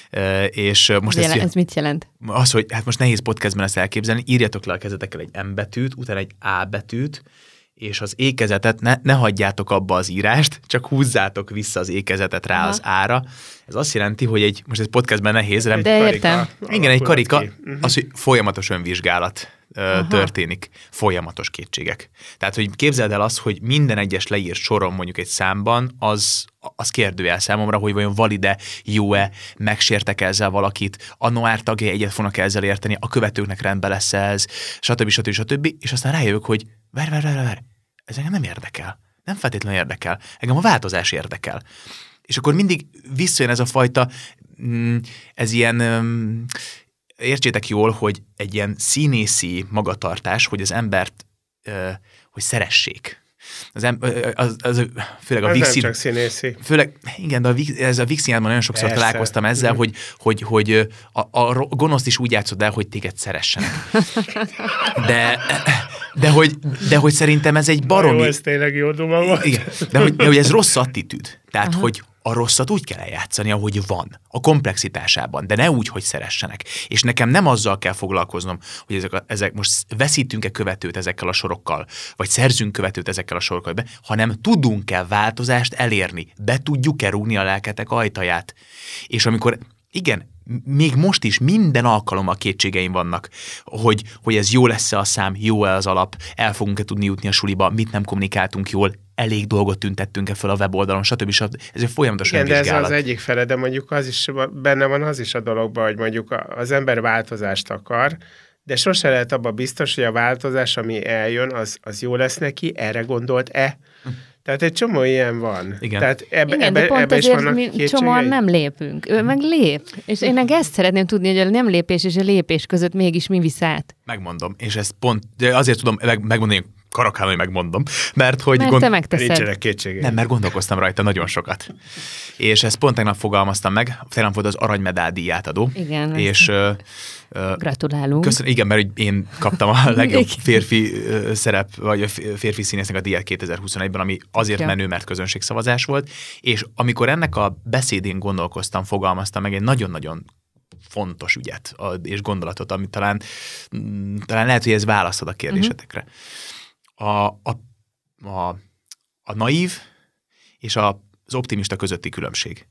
E, és most Jelen, ez, ez mit jelent? Az, hogy hát most nehéz podcastben ezt elképzelni, írjatok le a kezetekkel egy M betűt, utána egy A betűt, és az ékezetet ne, ne hagyjátok abba az írást, csak húzzátok vissza az ékezetet rá Aha. az ára. Ez azt jelenti, hogy egy, most ez podcastben nehéz, nem? De értem. Igen, egy karika, az, hogy folyamatos önvizsgálat Aha. történik, folyamatos kétségek. Tehát, hogy képzeld el azt, hogy minden egyes leírt soron mondjuk egy számban, az, az kérdőjel számomra, hogy vajon valide, jó-e, megsértek ezzel valakit, a Noár tagja egyet fognak ezzel érteni, a követőknek rendben lesz ez, stb. stb. stb. És aztán rájövök, hogy ver, ver, ver, ver, ez engem nem érdekel. Nem feltétlenül érdekel. Engem a változás érdekel. És akkor mindig visszajön ez a fajta, mm, ez ilyen értsétek jól, hogy egy ilyen színészi magatartás, hogy az embert, hogy szeressék. Az, em, az, az, főleg a Vixi... Nem csak színészi. Főleg, igen, de a, ez a Vixinádban nagyon sokszor Persze. találkoztam ezzel, hogy, hogy, hogy a, a gonoszt is úgy játszod el, hogy téged szeressenek. [laughs] De, de hogy, de hogy szerintem ez egy baromi... Jó, ez tényleg jó duma volt. Igen, de hogy, de hogy ez rossz attitűd. Tehát, Aha. hogy a rosszat úgy kell eljátszani, ahogy van, a komplexitásában, de ne úgy, hogy szeressenek. És nekem nem azzal kell foglalkoznom, hogy ezek, a, ezek most veszítünk-e követőt ezekkel a sorokkal, vagy szerzünk követőt ezekkel a sorokkal, hanem tudunk-e változást elérni, be tudjuk-e rúgni a lelketek ajtaját. És amikor, igen, még most is minden alkalommal kétségeim vannak, hogy, hogy ez jó lesz-e a szám, jó-e az alap, el fogunk-e tudni jutni a suliba, mit nem kommunikáltunk jól, elég dolgot tüntettünk-e fel a weboldalon, stb. stb. Ez egy folyamatos Igen, de ez önvizsgálat. az egyik fele, de mondjuk az is, benne van az is a dologban, hogy mondjuk az ember változást akar, de sose lehet abban biztos, hogy a változás, ami eljön, az, az jó lesz neki, erre gondolt-e? Tehát egy csomó ilyen van. Igen. Tehát ebbe, Igen, ebbe, de pont ebbe is ezért vannak mi csomóan nem lépünk. Ő meg lép. És én meg ezt szeretném tudni, hogy a nem lépés és a lépés között mégis mi visz át. Megmondom, és ezt pont, de azért tudom meg, megmondani, karakán, hogy megmondom, mert hogy Mert te megteszed. Nincsenek kétségei. Nem, mert gondolkoztam rajta nagyon sokat. És ezt pont tegnap fogalmaztam meg, tegnap volt az aranymedál díját adó. Igen, És Gratulálunk. Köszönöm, igen, mert én kaptam a legjobb férfi szerep, vagy a férfi színésznek a díjat 2021-ben, ami azért Ja. menő, mert közönségszavazás volt, és amikor ennek a beszédén gondolkoztam, fogalmaztam meg egy nagyon-nagyon fontos ügyet és gondolatot, amit talán, mm, talán lehet, hogy ez válaszod a kérdésetekre. A, a, a, a naív és a, az optimista közötti különbség.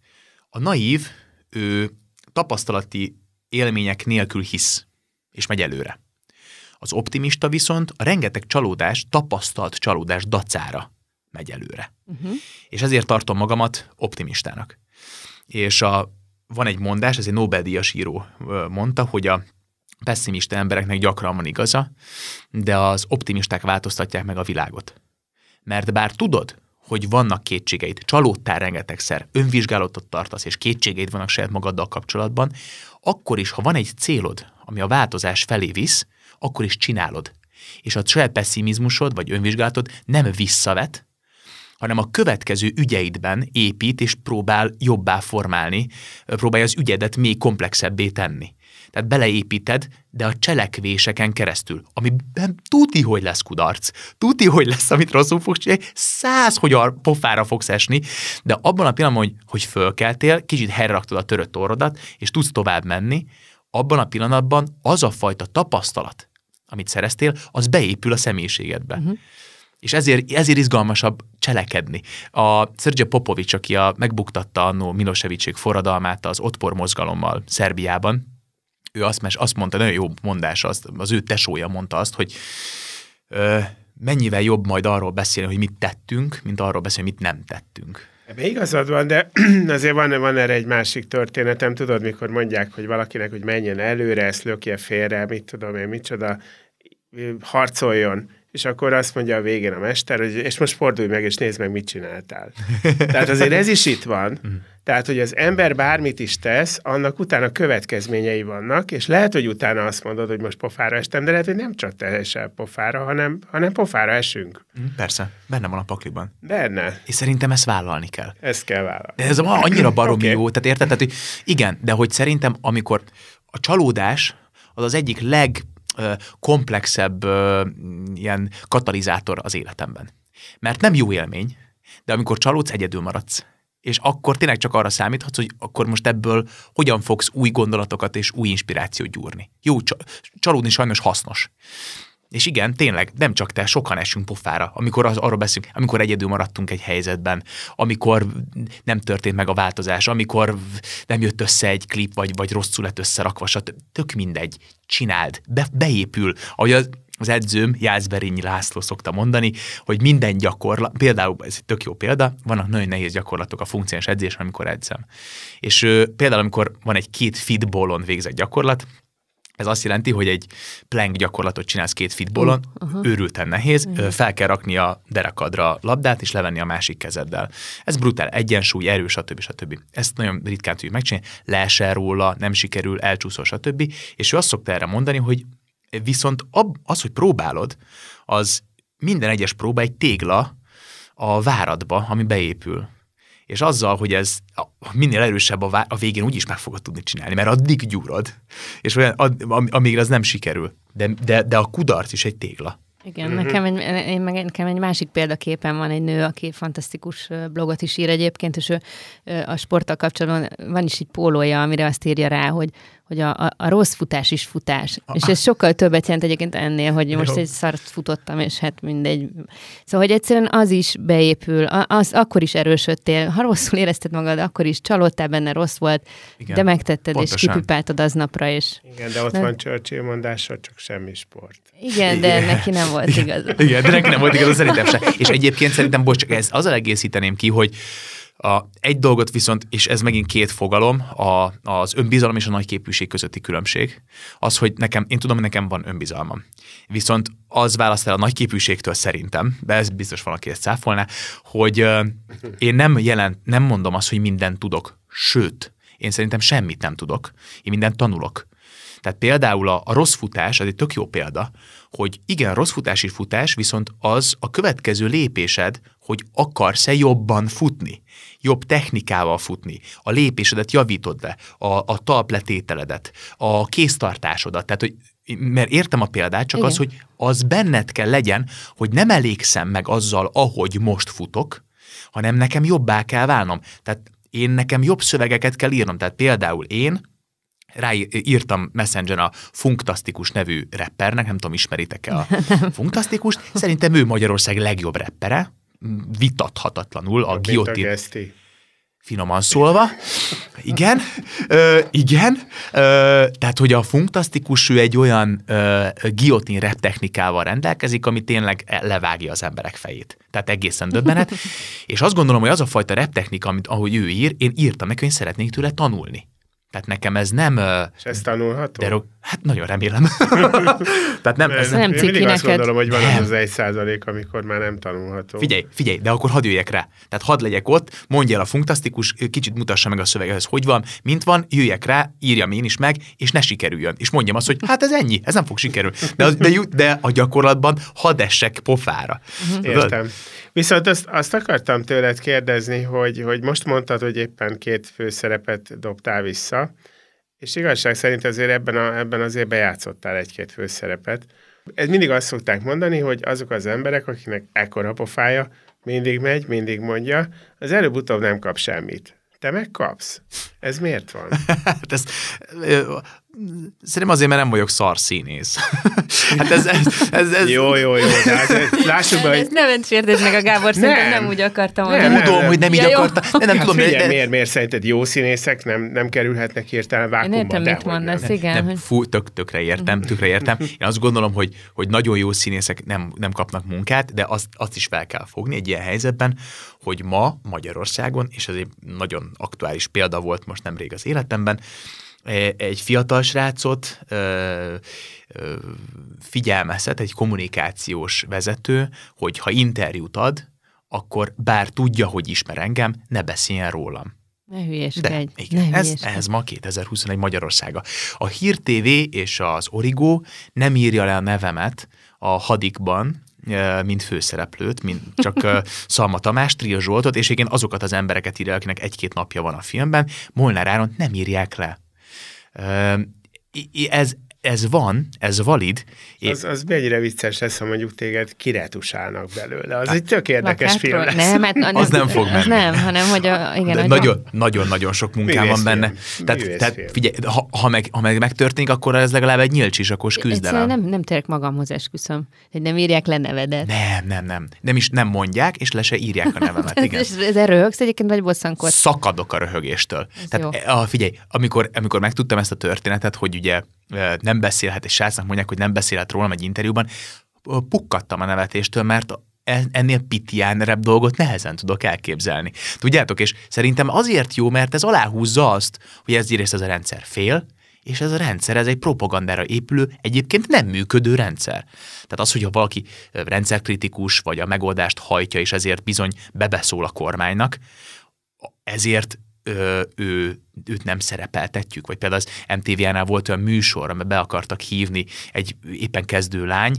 A naív, ő tapasztalati élmények nélkül hisz, és megy előre. Az optimista viszont a rengeteg csalódás, tapasztalt csalódás dacára megy előre. Uh-huh. És ezért tartom magamat optimistának. És a, van egy mondás, ez egy Nobel-díjas író mondta, hogy a pessimista embereknek gyakran van igaza, de az optimisták változtatják meg a világot. Mert bár tudod, hogy vannak kétségeid, csalódtál rengetegszer, önvizsgálatot tartasz, és kétségeid vannak saját magaddal kapcsolatban, akkor is, ha van egy célod, ami a változás felé visz, akkor is csinálod. És a saját pessimizmusod vagy önvizsgálatod nem visszavet, hanem a következő ügyeidben épít és próbál jobbá formálni, próbálja az ügyedet még komplexebbé tenni. Tehát beleépíted, de a cselekvéseken keresztül, amiben tuti, hogy lesz kudarc, tuti, hogy lesz, amit rosszul fogsz csinálni, száz, hogy a pofára fogsz esni, de abban a pillanatban, hogy, hogy fölkeltél, kicsit helyraktad a törött orrodat, és tudsz tovább menni, abban a pillanatban az a fajta tapasztalat, amit szereztél, az beépül a személyiségedbe. Uh-huh. És ezért, ezért izgalmasabb cselekedni. A Sergej Popovics, aki a, megbuktatta annó Milosevicsék forradalmát az otpor mozgalommal Szerbiában, ő azt, mes- azt mondta, nagyon jó mondás, az, az ő tesója mondta azt, hogy ö, mennyivel jobb majd arról beszélni, hogy mit tettünk, mint arról beszélni, hogy mit nem tettünk. Ebben igazad van, de [clears throat] azért van, van erre egy másik történetem. Tudod, mikor mondják, hogy valakinek, hogy menjen előre, ezt lökje félre, mit tudom én, micsoda, harcoljon, és akkor azt mondja a végén a mester, hogy és most fordulj meg, és nézd meg, mit csináltál. [laughs] Tehát azért ez is itt van. Tehát, hogy az ember bármit is tesz, annak utána következményei vannak, és lehet, hogy utána azt mondod, hogy most pofára estem, de lehet, hogy nem csak te esel pofára, hanem, hanem pofára esünk. Persze, benne van a pakliban. Benne. És szerintem ezt vállalni kell. Ezt kell vállalni. De ez annyira baromi okay. jó, tehát érted? Tehát, hogy igen, de hogy szerintem, amikor a csalódás az az egyik legkomplexebb ilyen katalizátor az életemben. Mert nem jó élmény, de amikor csalódsz, egyedül maradsz. És akkor tényleg csak arra számíthatsz, hogy akkor most ebből hogyan fogsz új gondolatokat és új inspirációt gyúrni. Jó, csa- csalódni sajnos hasznos. És igen, tényleg, nem csak te, sokan esünk pofára, amikor az, arról beszélünk, amikor egyedül maradtunk egy helyzetben, amikor nem történt meg a változás, amikor nem jött össze egy klip, vagy, vagy rosszul lett összerakva, stb. Tök mindegy, csináld, be, beépül. Ahogy az, az edzőm, Jászberényi László szokta mondani, hogy minden gyakorlat, például ez egy tök jó példa, vannak nagyon nehéz gyakorlatok a funkciós edzésen, amikor edzem. És ö, például, amikor van egy két fitballon végzett gyakorlat, ez azt jelenti, hogy egy plank gyakorlatot csinálsz két fitballon, uh-huh. őrülten nehéz, uh-huh. fel kell rakni a derekadra a labdát, és levenni a másik kezeddel. Ez brutál, egyensúly, erő, stb. stb. Ezt nagyon ritkán tudjuk megcsinálni, leesel róla, nem sikerül, elcsúszol, stb. És ő azt szokta erre mondani, hogy viszont az, hogy próbálod, az minden egyes próba egy tégla a váradba, ami beépül. És azzal, hogy ez minél erősebb a, vá- a végén úgyis meg fogod tudni csinálni, mert addig gyúrod, és olyan, ad, am- amíg az nem sikerül. De, de, de a kudarc is egy tégla. Igen, uh-huh. nekem, egy, én meg, nekem egy másik példaképen van egy nő, aki fantasztikus blogot is ír egyébként, és ő a sporttal kapcsolatban van is egy pólója, amire azt írja rá, hogy, hogy a, a, a rossz futás is futás. A, és ez sokkal többet jelent egyébként ennél, hogy most jó. egy szart futottam, és hát mindegy. Szóval, hogy egyszerűen az is beépül, az akkor is erősödtél, ha rosszul érezted magad, akkor is csalódtál benne, rossz volt, Igen, de megtetted, pontosan. és kipipáltad aznapra, és... Igen, de ott de... van Churchill mondása, csak semmi sport. Igen, de Igen. neki nem volt igaz. Igen, de neki nem volt igaz, szerintem se. És egyébként szerintem, bocs, csak ez azzal egészíteném ki, hogy a, egy dolgot viszont, és ez megint két fogalom, a, az önbizalom és a nagyképűség közötti különbség. Az, hogy nekem, én tudom, hogy nekem van önbizalmam. Viszont az választ el a nagyképűségtől szerintem, de ez biztos valaki ezt cáfolná, hogy uh, én nem jelent, nem mondom azt, hogy mindent tudok. Sőt, én szerintem semmit nem tudok. Én mindent tanulok. Tehát például a, a rossz futás, az egy tök jó példa, hogy igen, rossz futási futás, viszont az a következő lépésed, hogy akarsz-e jobban futni, jobb technikával futni, a lépésedet javítod le, a, a talpletételedet, a kéztartásodat, tehát hogy mert értem a példát, csak Igen. az, hogy az benned kell legyen, hogy nem elégszem meg azzal, ahogy most futok, hanem nekem jobbá kell válnom. Tehát én nekem jobb szövegeket kell írnom. Tehát például én ráírtam Messenger a Funktastikus nevű rappernek, nem tudom, ismeritek-e a [laughs] Funktastikus. Szerintem ő Magyarország legjobb rappere, vitathatatlanul a Giotin. Finoman szólva. Igen, ö, igen. Ö, tehát, hogy a Funktastikus ő egy olyan ö, guillotine rap technikával rendelkezik, ami tényleg levágja az emberek fejét. Tehát egészen döbbenet. [laughs] És azt gondolom, hogy az a fajta rap technika, amit ahogy ő ír, én írtam neki, hogy én szeretnék tőle tanulni. Tehát nekem ez nem... És ez tanulható? De, hát nagyon remélem. [laughs] Tehát nem, ez nem ciki neked. azt gondolom, hogy van az az egy százalék, amikor már nem tanulható. Figyelj, figyelj, de akkor hadd jöjjek rá. Tehát hadd legyek ott, mondja el a funkasztikus, kicsit mutassa meg a szöveghez, hogy van, mint van, jöjjek rá, írjam én is meg, és ne sikerüljön. És mondjam azt, hogy hát ez ennyi, ez nem fog sikerülni. De, de, de a gyakorlatban hadd essek pofára. Értem. Viszont azt, azt akartam tőled kérdezni, hogy, hogy most mondtad, hogy éppen két főszerepet dobtál vissza, és igazság szerint azért ebben, a, ebben azért bejátszottál egy-két főszerepet. Ez mindig azt szokták mondani, hogy azok az emberek, akiknek ekkora pofája, mindig megy, mindig mondja, az előbb-utóbb nem kap semmit. Te megkapsz. Ez miért van? [laughs] hát ez, Szerintem azért, mert nem vagyok szarszínész. [laughs] hát ez, ez, ez, ez... Jó, jó, jó. De hát, lássuk be, hogy... Ezt nem sérted meg a Gábor, szerintem nem, nem úgy akartam nem, nem, Tudom, nem. hogy nem így ja, akartam. Nem, nem hát tudom, figyelj, de... miért, miért szerinted jó színészek nem, nem kerülhetnek hirtelen vákumba? Én értem, mit mondasz, igen. Nem, hogy... fú, tök, tökre értem, tökre értem. Én azt gondolom, hogy, hogy nagyon jó színészek nem, nem kapnak munkát, de azt, azt is fel kell fogni egy ilyen helyzetben, hogy ma Magyarországon, és ez egy nagyon aktuális példa volt most nemrég az életemben, egy fiatal srácot figyelmeztet egy kommunikációs vezető, hogy ha interjút ad, akkor bár tudja, hogy ismer engem, ne beszéljen rólam. Ne hülyeskedj. De igen, ne ez, ez ma 2021 Magyarországa. A Hír TV és az Origo nem írja le a nevemet a hadikban, mint főszereplőt, mint csak [laughs] Szalma Tamás, Tria Zsoltot, és igen, azokat az embereket írja, akinek egy-két napja van a filmben, Molnár Áron nem írják le ez, ez van, ez valid. Az, az mennyire vicces lesz, ha mondjuk téged kiretusálnak belőle. Az hát, egy tök érdekes Lakátról? film lesz. Nem, hát, az nem fog menni. Az nem, hanem hogy a, igen, nagyon, nagyon, nagyon sok munkám van benne. Tehát, tehát figyelj, ha, ha, meg, ha meg megtörténik, akkor ez legalább egy nyílcsisakos küzdelem. Nem, nem térek magamhoz esküszöm, hogy nem írják le nevedet. Nem, nem, nem. Nem is nem mondják, és le se írják a nevemet. Igen. [laughs] ez, ez röhögsz egyébként, vagy bosszankodsz? Szakadok a röhögéstől. Ez tehát, jó. A, figyelj, amikor, amikor megtudtam ezt a történetet, hogy ugye nem beszélhet, és srácnak mondják, hogy nem beszélhet rólam egy interjúban, pukkadtam a nevetéstől, mert ennél pitiánrebb dolgot nehezen tudok elképzelni. Tudjátok, és szerintem azért jó, mert ez aláhúzza azt, hogy ez egyrészt ez a rendszer fél, és ez a rendszer, ez egy propagandára épülő, egyébként nem működő rendszer. Tehát az, hogyha valaki rendszerkritikus, vagy a megoldást hajtja, és ezért bizony bebeszól a kormánynak, ezért ö, ő, őt nem szerepeltetjük, vagy például az MTV-nál volt olyan műsor, amiben be akartak hívni egy éppen kezdő lány,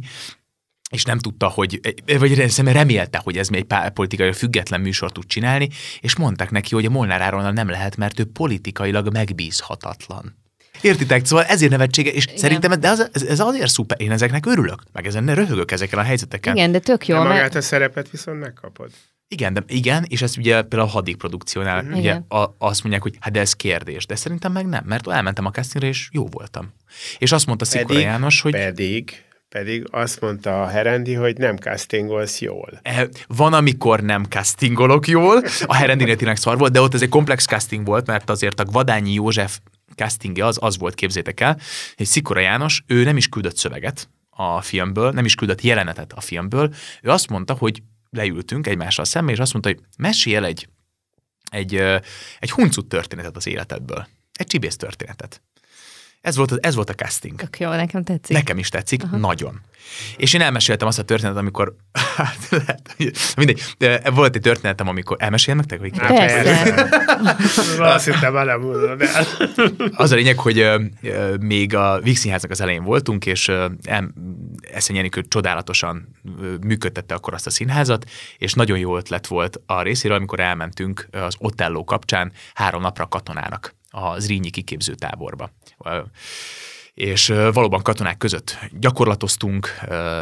és nem tudta, hogy, vagy remélte, hogy ez még egy politikai független műsort tud csinálni, és mondták neki, hogy a Molnár Áronnal nem lehet, mert ő politikailag megbízhatatlan. Értitek? Szóval ezért nevetsége, és Igen. szerintem de az, ez, ez azért szuper, én ezeknek örülök, meg ezen röhögök ezeken a helyzeteken. Igen, de tök jó. De magát mert... a szerepet viszont megkapod. Igen, de igen, és ezt ugye például a hadik produkciónál Mhm. ugye Igen. a, azt mondják, hogy hát de ez kérdés, de szerintem meg nem, mert elmentem a castingre, és jó voltam. És azt mondta Szikora Pedig- János, hogy Pedig, pedig azt mondta a Herendi, hogy nem castingolsz jól. Eh, Van, amikor nem castingolok jól, a Herendinél tényleg szar volt, de ott ez egy komplex casting volt, mert azért a Vadányi József castingja az, az volt, képzétek el, hogy Szikora János, ő nem is küldött szöveget a filmből, nem is küldött jelenetet a filmből, ő azt mondta, hogy leültünk egymással szembe, és azt mondta, hogy mesélj el egy, egy, egy huncut történetet az életedből. Egy csibész történetet. Ez volt, ez volt a casting. Tök jó, nekem tetszik. Nekem is tetszik, Aha. nagyon. És én elmeséltem azt a történetet, amikor, hát lehet, mindegy, de volt egy történetem, amikor elmeséljem nektek, hogy Persze. [laughs] Azt hittem, már nem az a lényeg, hogy ö, ö, még a Víg Színháznak az elején voltunk, és Eszenyi Enikő csodálatosan ö, működtette akkor azt a színházat, és nagyon jó ötlet volt a részéről, amikor elmentünk az Otello kapcsán három napra katonának a Zrínyi kiképző táborba. És valóban katonák között gyakorlatoztunk,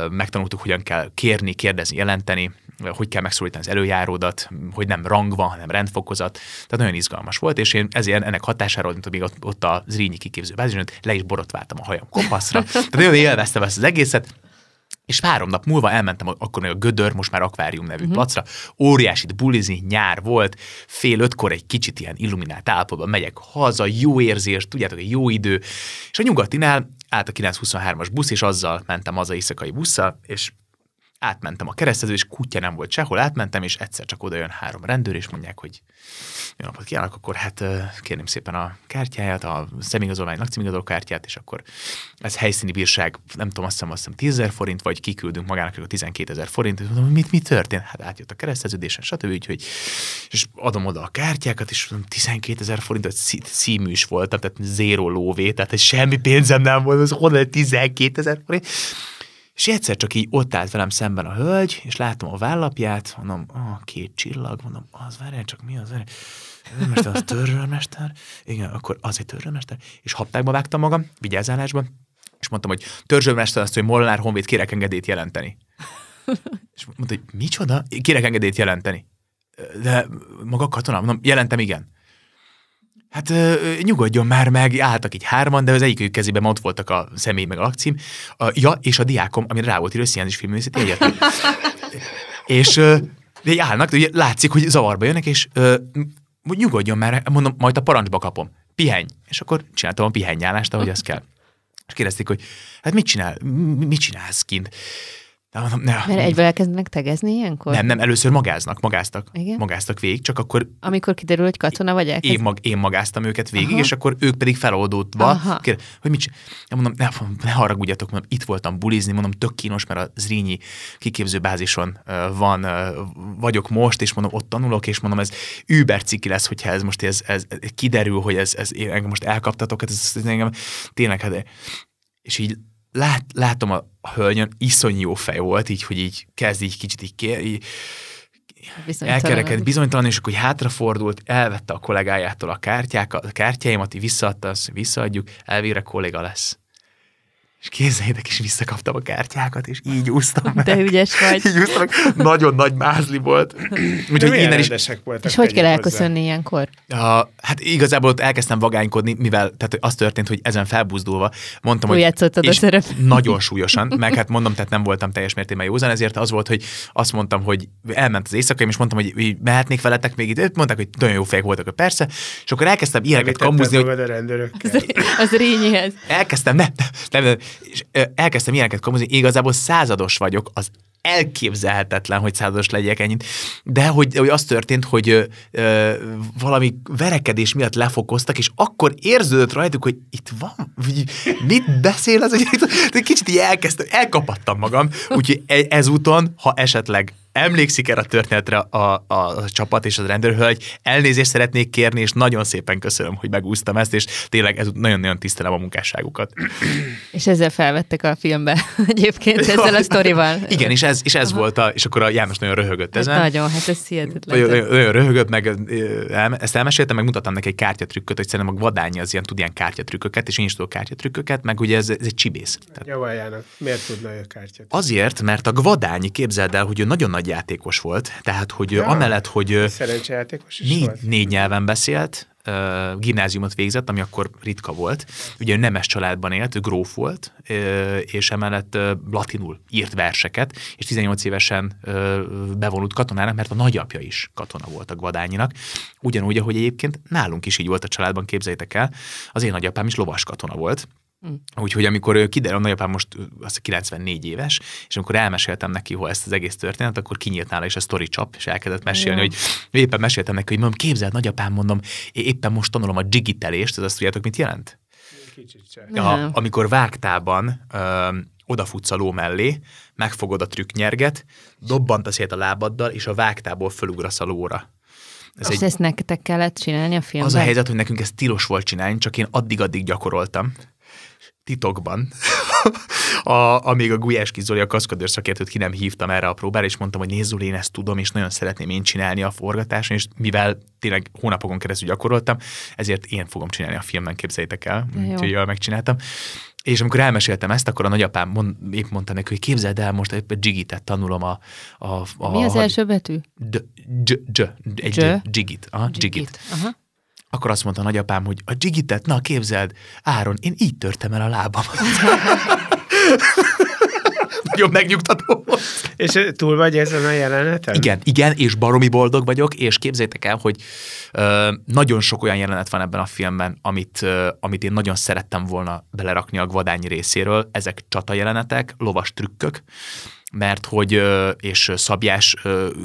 megtanultuk, hogyan kell kérni, kérdezni, jelenteni, hogy kell megszólítani az előjáródat, hogy nem rang van, hanem rendfokozat. Tehát nagyon izgalmas volt, és én ezért ennek hatására, mint még ott, ott a Zrínyi kiképző bázison, le is borotváltam a hajam kopaszra. Tehát nagyon élveztem ezt az egészet, és három nap múlva elmentem a- akkor még a Gödör, most már akvárium nevű uh-huh. placra, óriásit bulizni, nyár volt, fél ötkor egy kicsit ilyen illuminált állapotban megyek haza, jó érzés, tudjátok, egy jó idő, és a nyugatinál állt a 923-as busz, és azzal mentem haza éjszakai busszal, és átmentem a keresztező, és kutya nem volt sehol, átmentem, és egyszer csak oda jön három rendőr, és mondják, hogy jó napot kívánok, akkor hát kérném szépen a kártyáját, a személyigazolvány, lakcímigazoló kártyát, és akkor ez helyszíni bírság, nem tudom, azt hiszem, azt hiszem 10 000 forint, vagy kiküldünk magának a 12 ezer forint, és mondom, mit, mi történt? Hát átjött a kereszteződésen, stb. Úgyhogy, és adom oda a kártyákat, és mondom, 12 ezer forint, szí- szímű is voltam, tehát zéro lóvé, tehát semmi pénzem nem volt, az honnan 12 ezer forint. És egyszer csak így ott állt velem szemben a hölgy, és látom a vállapját, mondom, ah, két csillag, mondom, az várjál csak, mi az? Őrmester, az törzsőrmester? Igen, akkor az egy törzsőrmester. És haptákba vágtam magam, vigyázálásban, és mondtam, hogy törzsőrmester azt, hogy Molnár Honvéd kérek engedélyt jelenteni. És mondta, hogy micsoda? Kérek engedélyt jelenteni. De maga katona? Mondom, jelentem, igen. Hát ö, nyugodjon már meg, álltak így hárman, de az egyikük kezében ott voltak a személy meg a lakcím. A, ja, és a diákom, amire rá volt írva, Sziánis Filmművészeti Egyetem. [laughs] és ö, de így állnak, ugye látszik, hogy zavarba jönnek, és ö, nyugodjon már, mondom, majd a parancsba kapom. Pihenj. És akkor csináltam a pihennyálást, ahogy az kell. És kérdezték, hogy hát mit csinál, mit csinálsz kint? De mondom, ne, Mert egyből elkezdenek tegezni ilyenkor? nem, nem, először magáznak, magáztak. Igen? Magáztak végig, csak akkor Amikor kiderül, hogy katona vagy elkezd... én, mag, én magáztam őket végig, Aha. és akkor ők pedig feloldódva, kér, hogy mit csinál? Ja, mondom, ne, ne haragudjatok, mondom, itt voltam bulizni, mondom, tök kínos, mert a Zrínyi kiképzőbázison van, vagyok most, és mondom, ott tanulok, és mondom, ez über ciki lesz, hogyha ez most ez, ez, ez kiderül, hogy ez, ez én engem most elkaptatok, hát ez, ez engem tényleg, hát, és így lát, látom a, hölgyön, iszony jó fej volt, így, hogy így kezd így kicsit így, kér, így elkerekedett, bizonytalan, és akkor így hátrafordult, elvette a kollégájától a kártyákat, a kártyáimat, így visszaadta, azt, visszaadjuk, elvégre kolléga lesz. És kézzeljétek is visszakaptam a kártyákat, és így úsztam meg. De ügyes vagy. Így úsztam meg. Nagyon nagy mázli volt. Úgyhogy innen is, voltak. És hogy kell tegyük hozzá. elköszönni ilyenkor? a, hát igazából ott elkezdtem vagánykodni, mivel tehát az történt, hogy ezen felbuzdulva mondtam, hogy Túljátszottad a és szerep. Nagyon súlyosan, [laughs] meg hát mondom, tehát nem voltam teljes mértékben józan, ezért az volt, hogy azt mondtam, hogy elment az éjszakaim, és mondtam, hogy, mehetnék veletek még itt, mondták, hogy nagyon jó fejek voltak, persze, és akkor elkezdtem ilyeneket kamuzni, hogy a rendőrökkel. Az rényihez. elkezdtem, nem, nem, nem, és elkezdtem ilyeneket kamuzni, igazából százados vagyok, az elképzelhetetlen, hogy százados legyek ennyit, de hogy, hogy az történt, hogy ö, ö, valami verekedés miatt lefokoztak, és akkor érződött rajtuk, hogy itt van, mit beszél az, hogy kicsit így elkezdtem, elkapattam magam, úgyhogy e- ezúton, ha esetleg emlékszik erre a történetre a, a, a csapat és az rendőrhölgy, elnézést szeretnék kérni, és nagyon szépen köszönöm, hogy megúsztam ezt, és tényleg ez nagyon-nagyon tisztelem a munkásságukat. És ezzel felvettek a filmbe [laughs] egyébként, ezzel a [laughs] sztorival. Igen, és ez ez, és ez volt a, és akkor a János nagyon röhögött Hát ezen. nagyon, hát ez hihetetlen. Nagyon, nagyon, nagyon röhögött, meg ezt elmeséltem, meg mutattam neki egy kártyatrükköt, hogy szerintem a vadányi az ilyen tud ilyen kártyatrükköket, és én is tudok kártyatrükköket, meg ugye ez, ez egy csibész. Tehát Javaljának, miért tudna ő kártyát? Azért, mert a Gvadányi képzeld el, hogy ő nagyon nagy játékos volt, tehát hogy ja. Amellett, hogy Szerencsejátékos is négy, volt? négy nyelven beszélt, ö, gimnáziumot végzett, ami akkor ritka volt. Ugye ő nemes családban élt, ő gróf volt, és emellett ö, latinul írt verseket, és 18 évesen ö, bevonult katonának, mert a nagyapja is katona volt a Gvadányinak. Ugyanúgy, ahogy egyébként nálunk is így volt a családban, képzeljétek el, az én nagyapám is lovas katona volt, Úgyhogy amikor ő kiderül, a nagyapám most azt 94 éves, és amikor elmeséltem neki hogy ezt az egész történetet, akkor kinyílt nála is a story csap, és elkezdett mesélni, Jó. hogy éppen meséltem neki, hogy mondom, képzeld, nagyapám, mondom, éppen most tanulom a digitelést, ez azt tudjátok, mit jelent? Kicsit se. Nem. A, amikor vágtában ö, odafutsz a ló mellé, megfogod a trükknyerget, dobbant a szét a lábaddal, és a vágtából fölugrasz a lóra. Ez És ezt nektek kellett csinálni a filmben? az a helyzet, hogy nekünk ez tilos volt csinálni, csak én addig-addig gyakoroltam titokban, [laughs] a, amíg a Gulyás Zoli, a kaszkadőr szakértőt ki nem hívtam erre a próbára, és mondtam, hogy nézd Zoli, én ezt tudom, és nagyon szeretném én csinálni a forgatáson, és mivel tényleg hónapokon keresztül gyakoroltam, ezért én fogom csinálni a filmben, képzeljétek el, jó. úgyhogy jól megcsináltam. És amikor elmeséltem ezt, akkor a nagyapám mond, épp mondta neki, hogy képzeld el, most éppen Jigitet tanulom a... a, a Mi az had- első betű? D, j, j, egy J? J, Jigit. Aha, Jigit. Aha. Akkor azt mondta a nagyapám, hogy a Jigitet, na képzeld, Áron, én így törtem el a lábamat. [laughs] Nagyon megnyugtató volt. És túl vagy ezen a jeleneten? Igen, igen, és baromi boldog vagyok, és képzétek el, hogy ö, nagyon sok olyan jelenet van ebben a filmben, amit, ö, amit én nagyon szerettem volna belerakni a Gvadányi részéről. Ezek csata jelenetek, lovas trükkök, mert hogy, és szabjás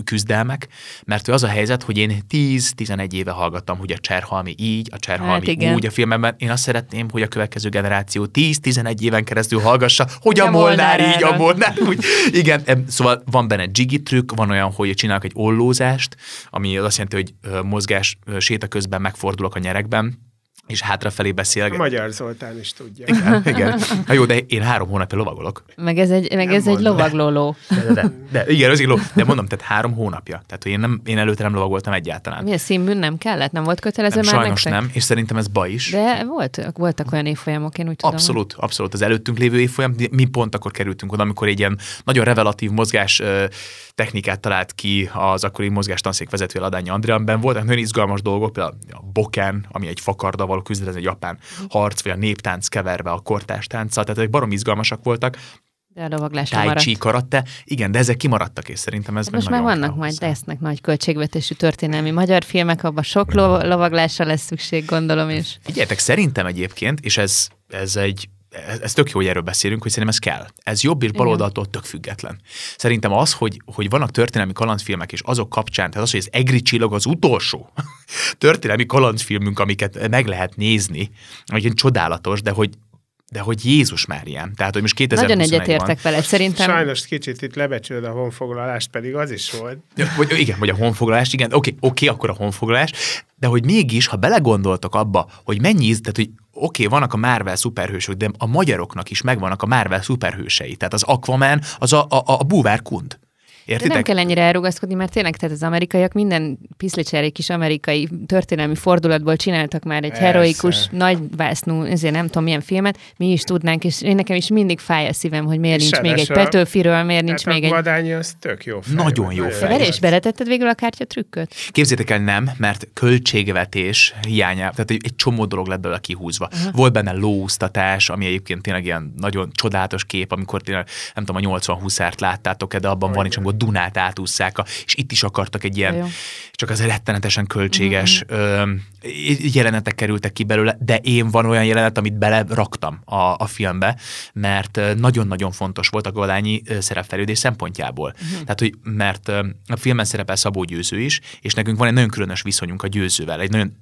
küzdelmek, mert hogy az a helyzet, hogy én 10-11 éve hallgattam, hogy a Cserhalmi így, a Cserhalmi Hát igen. úgy a filmben. Én azt szeretném, hogy a következő generáció 10-11 éven keresztül hallgassa, hogy a, A Molnár így, a. Molnár úgy. Igen, szóval van benne jiggy trükk, van olyan, hogy csinálok egy ollózást, ami azt jelenti, hogy mozgás séta közben megfordulok a nyerekben, és hátrafelé A beszélek. Magyar Zoltán is tudja. Igen, [laughs] igen. Na jó, de én három hónapja lovagolok. Meg ez egy, meg Nem ez egy lovaglóló. De, de, de, de igen, az egy lov. De mondom, tehát három hónapja. Tehát hogy én, nem, én előtte nem lovagoltam egyáltalán. Mi a színbűn nem kellett? Nem volt kötelező Nem, már sajnos nektek? nem, és szerintem ez baj is. De volt, voltak olyan évfolyamok, én úgy tudom. Abszolút, abszolút. Az előttünk lévő évfolyam, mi pont akkor kerültünk oda, amikor egy ilyen nagyon revelatív mozgás technikát talált ki az akkori mozgás tanszék vezető Ladányi Andriánben. Voltak nagyon izgalmas dolgok, például a boken, ami egy fakarda való küzdet, ez egy japán harc, vagy a néptánc keverve a kortás tánccal, tehát ezek barom izgalmasak voltak. De a lovaglásra Tai chi, karate, igen, de ezek kimaradtak, és szerintem ez Hát most már vannak majd, hozzá. lesznek nagy költségvetésű történelmi magyar filmek, abban sok lo- lovaglásra lesz szükség, gondolom is. Figyeljetek, szerintem egyébként, és ez, ez egy ez, ez tök jó, hogy erről beszélünk, hogy szerintem ez kell. Ez jobb és baloldaltól tök független. Szerintem az, hogy, hogy vannak történelmi kalandfilmek, és azok kapcsán, tehát az, hogy az Egri csillag az utolsó [laughs] történelmi kalandfilmünk, amiket meg lehet nézni, egyébként csodálatos, de hogy de hogy Jézus Márián. Tehát, hogy most 2021 Nagyon egyetértek veled, szerintem. Sajnos kicsit itt lebecsülöd a honfoglalást, pedig az is volt. Ja, Vagy, igen, vagy a honfoglalás, igen, oké, oké, akkor a honfoglalás, de hogy mégis, ha belegondoltak abba, hogy mennyi, tehát hogy oké, vannak a Marvel szuperhősök, de a magyaroknak is megvannak a Marvel szuperhősei. Tehát az Aquaman, az a, a, a búvár kund. De Értitek? nem kell ennyire elrugaszkodni, mert tényleg tehát az amerikaiak minden piszlicserék kis amerikai történelmi fordulatból csináltak már egy Persze. heroikus, nagy vásznú, ezért nem tudom milyen filmet, mi is tudnánk, és én nekem is mindig fáj a szívem, hogy miért És nincs még egy a- Petőfiről, miért nincs Tehát még a egy... Vadányi az tök jó fej. Nagyon jó De fej. várj, és beletetted végül a kártya trükköt? Képzétek el, nem, mert költségvetés hiányában, tehát egy, egy csomó dolog lett belőle kihúzva. Uh-huh. Volt benne lóztatás, ami egyébként tényleg ilyen nagyon csodálatos kép, amikor tényleg, nem tudom, a 80 huszárt láttátok de abban van is, amikor Dunát átúszák, a, és itt is akartak egy ilyen, Jó. csak az rettenetesen költséges uh-huh. ö, jelenetek kerültek ki belőle, de én van olyan jelenet, amit beleraktam a, a filmbe, mert nagyon-nagyon fontos volt a Galányi ö, szerepfelődés szempontjából. Uh-huh. Tehát, hogy mert a filmben szerepel Szabó Győző is, és nekünk van egy nagyon különös viszonyunk a Győzővel, egy nagyon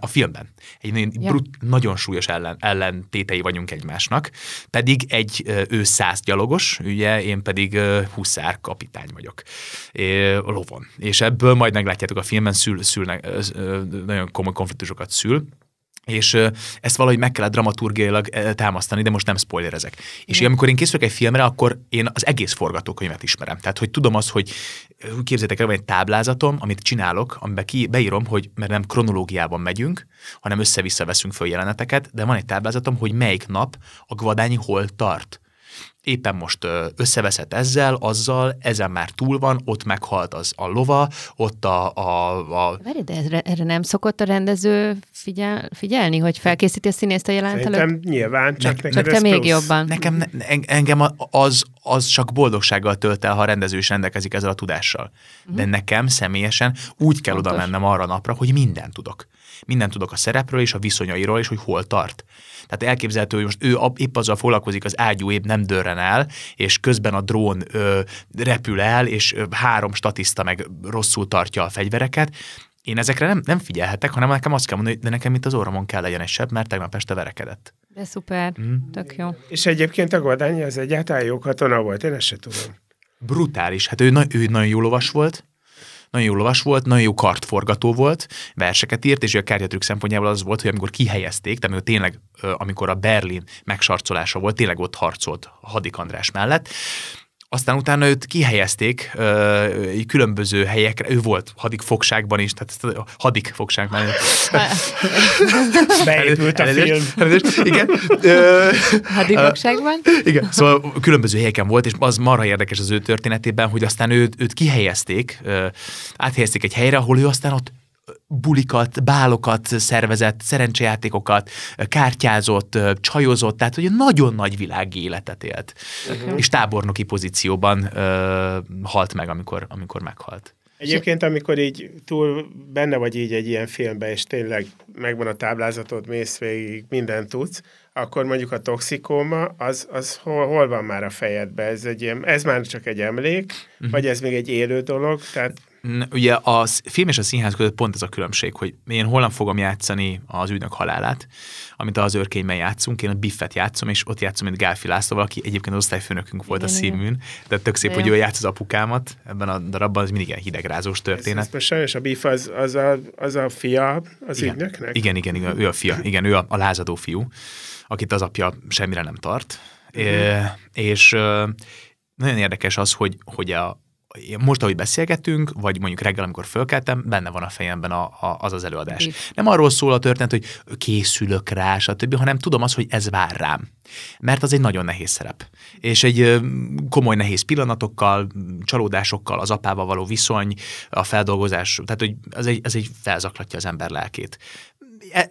a filmben. Egy nagyon, Ja. brut, nagyon súlyos ellen, ellentétei vagyunk egymásnak, pedig egy ő száz gyalogos, ugye, én pedig huszár kapitány vagyok ö, lovon. És ebből majd meglátjátok a filmben, szül, szülnek, nagyon komoly konfliktusokat szül, és ezt valahogy meg kellett dramaturgiailag támasztani, de most nem spoilerezek. És én, amikor én készülök egy filmre, akkor én az egész forgatókönyvet ismerem. Tehát, hogy tudom azt, hogy képzeljétek el, van egy táblázatom, amit csinálok, amiben ki, beírom, hogy mert nem kronológiában megyünk, hanem össze-vissza veszünk föl jeleneteket, de van egy táblázatom, hogy melyik nap a Gvadányi hol tart éppen most összeveszett ezzel, azzal, ezen már túl van, ott meghalt az a lova, ott a... a, a... Várj, de erre, erre nem szokott a rendező figyel, figyelni, hogy felkészíti a színészt a jelent Szerintem előtt? nyilván, csak, ne, csak te még plusz. jobban. Nekem, ne, engem az, az csak boldogsággal tölt el, ha a rendező is rendelkezik ezzel a tudással. Uh-huh. De mhm. nekem személyesen úgy kell Fontos. oda mennem arra napra, hogy mindent tudok. Mindent tudok a szerepről és a viszonyairól, és hogy hol tart. Tehát elképzelhető, hogy most ő épp azzal foglalkozik, az ágyú épp nem dörren el, és közben a drón ö, repül el, és ö, három statiszta meg rosszul tartja a fegyvereket. Én ezekre nem, nem figyelhetek, hanem nekem azt kell mondani, hogy de nekem itt az orromon kell legyen egy sebb, mert tegnap este verekedett. De szuper, mm. tök jó. És egyébként a Godányi az egyáltalán jó katona volt, én ezt se tudom. Brutális. Hát ő, ő nagyon jó lovas volt, nagyon jó lovas volt, nagyon jó kartforgató volt, verseket írt, és a kártyatrükk szempontjából az volt, hogy amikor kihelyezték, tehát amikor tényleg, amikor a Berlin megsarcolása volt, tényleg ott harcolt Hadik András mellett, aztán utána őt kihelyezték uh, különböző helyekre, ő volt hadik fogságban is, tehát hadik fogságban. [laughs] Beépült a film. Igen. hadik fogságban? Igen, szóval különböző helyeken volt, és az marha érdekes az ő történetében, hogy aztán őt, őt kihelyezték, uh, áthelyezték egy helyre, ahol ő aztán ott bulikat, bálokat szervezett, szerencsejátékokat, kártyázott, csajozott, tehát hogy nagyon nagy világi életet élt. Uh-huh. És tábornoki pozícióban uh, halt meg, amikor, amikor meghalt. Egyébként, amikor így túl benne vagy így egy ilyen filmben, és tényleg megvan a táblázatod, mész végig, mindent tudsz, akkor mondjuk a toxikóma, az, az hol, hol van már a fejedben? Ez, egy ilyen, ez már csak egy emlék, uh-huh. vagy ez még egy élő dolog? Tehát ugye a film és a színház között pont ez a különbség, hogy én holnap fogom játszani az ügynök halálát, amit az őrkényben játszunk, én a Biffet játszom, és ott játszom, mint Gálfi László, aki egyébként az osztályfőnökünk volt igen, a színműn, de tök szép, hogy ő játsz az apukámat ebben a darabban, ez mindig ilyen hidegrázós történet. Ez, ez sajnos a Biff az, az, a, az a fia az igen. ügynöknek? Igen, igen, igen, ő a fia, igen, ő a, a lázadó fiú, akit az apja semmire nem tart. Uh-huh. E, és nagyon érdekes az, hogy, hogy a, most, ahogy beszélgetünk, vagy mondjuk reggel, amikor fölkeltem, benne van a fejemben a, a, az az előadás. Igen. Nem arról szól a történet, hogy készülök rá, stb., hanem tudom azt, hogy ez vár rám. Mert az egy nagyon nehéz szerep. És egy komoly nehéz pillanatokkal, csalódásokkal, az apával való viszony, a feldolgozás, tehát hogy az egy, az egy felzaklatja az ember lelkét. E,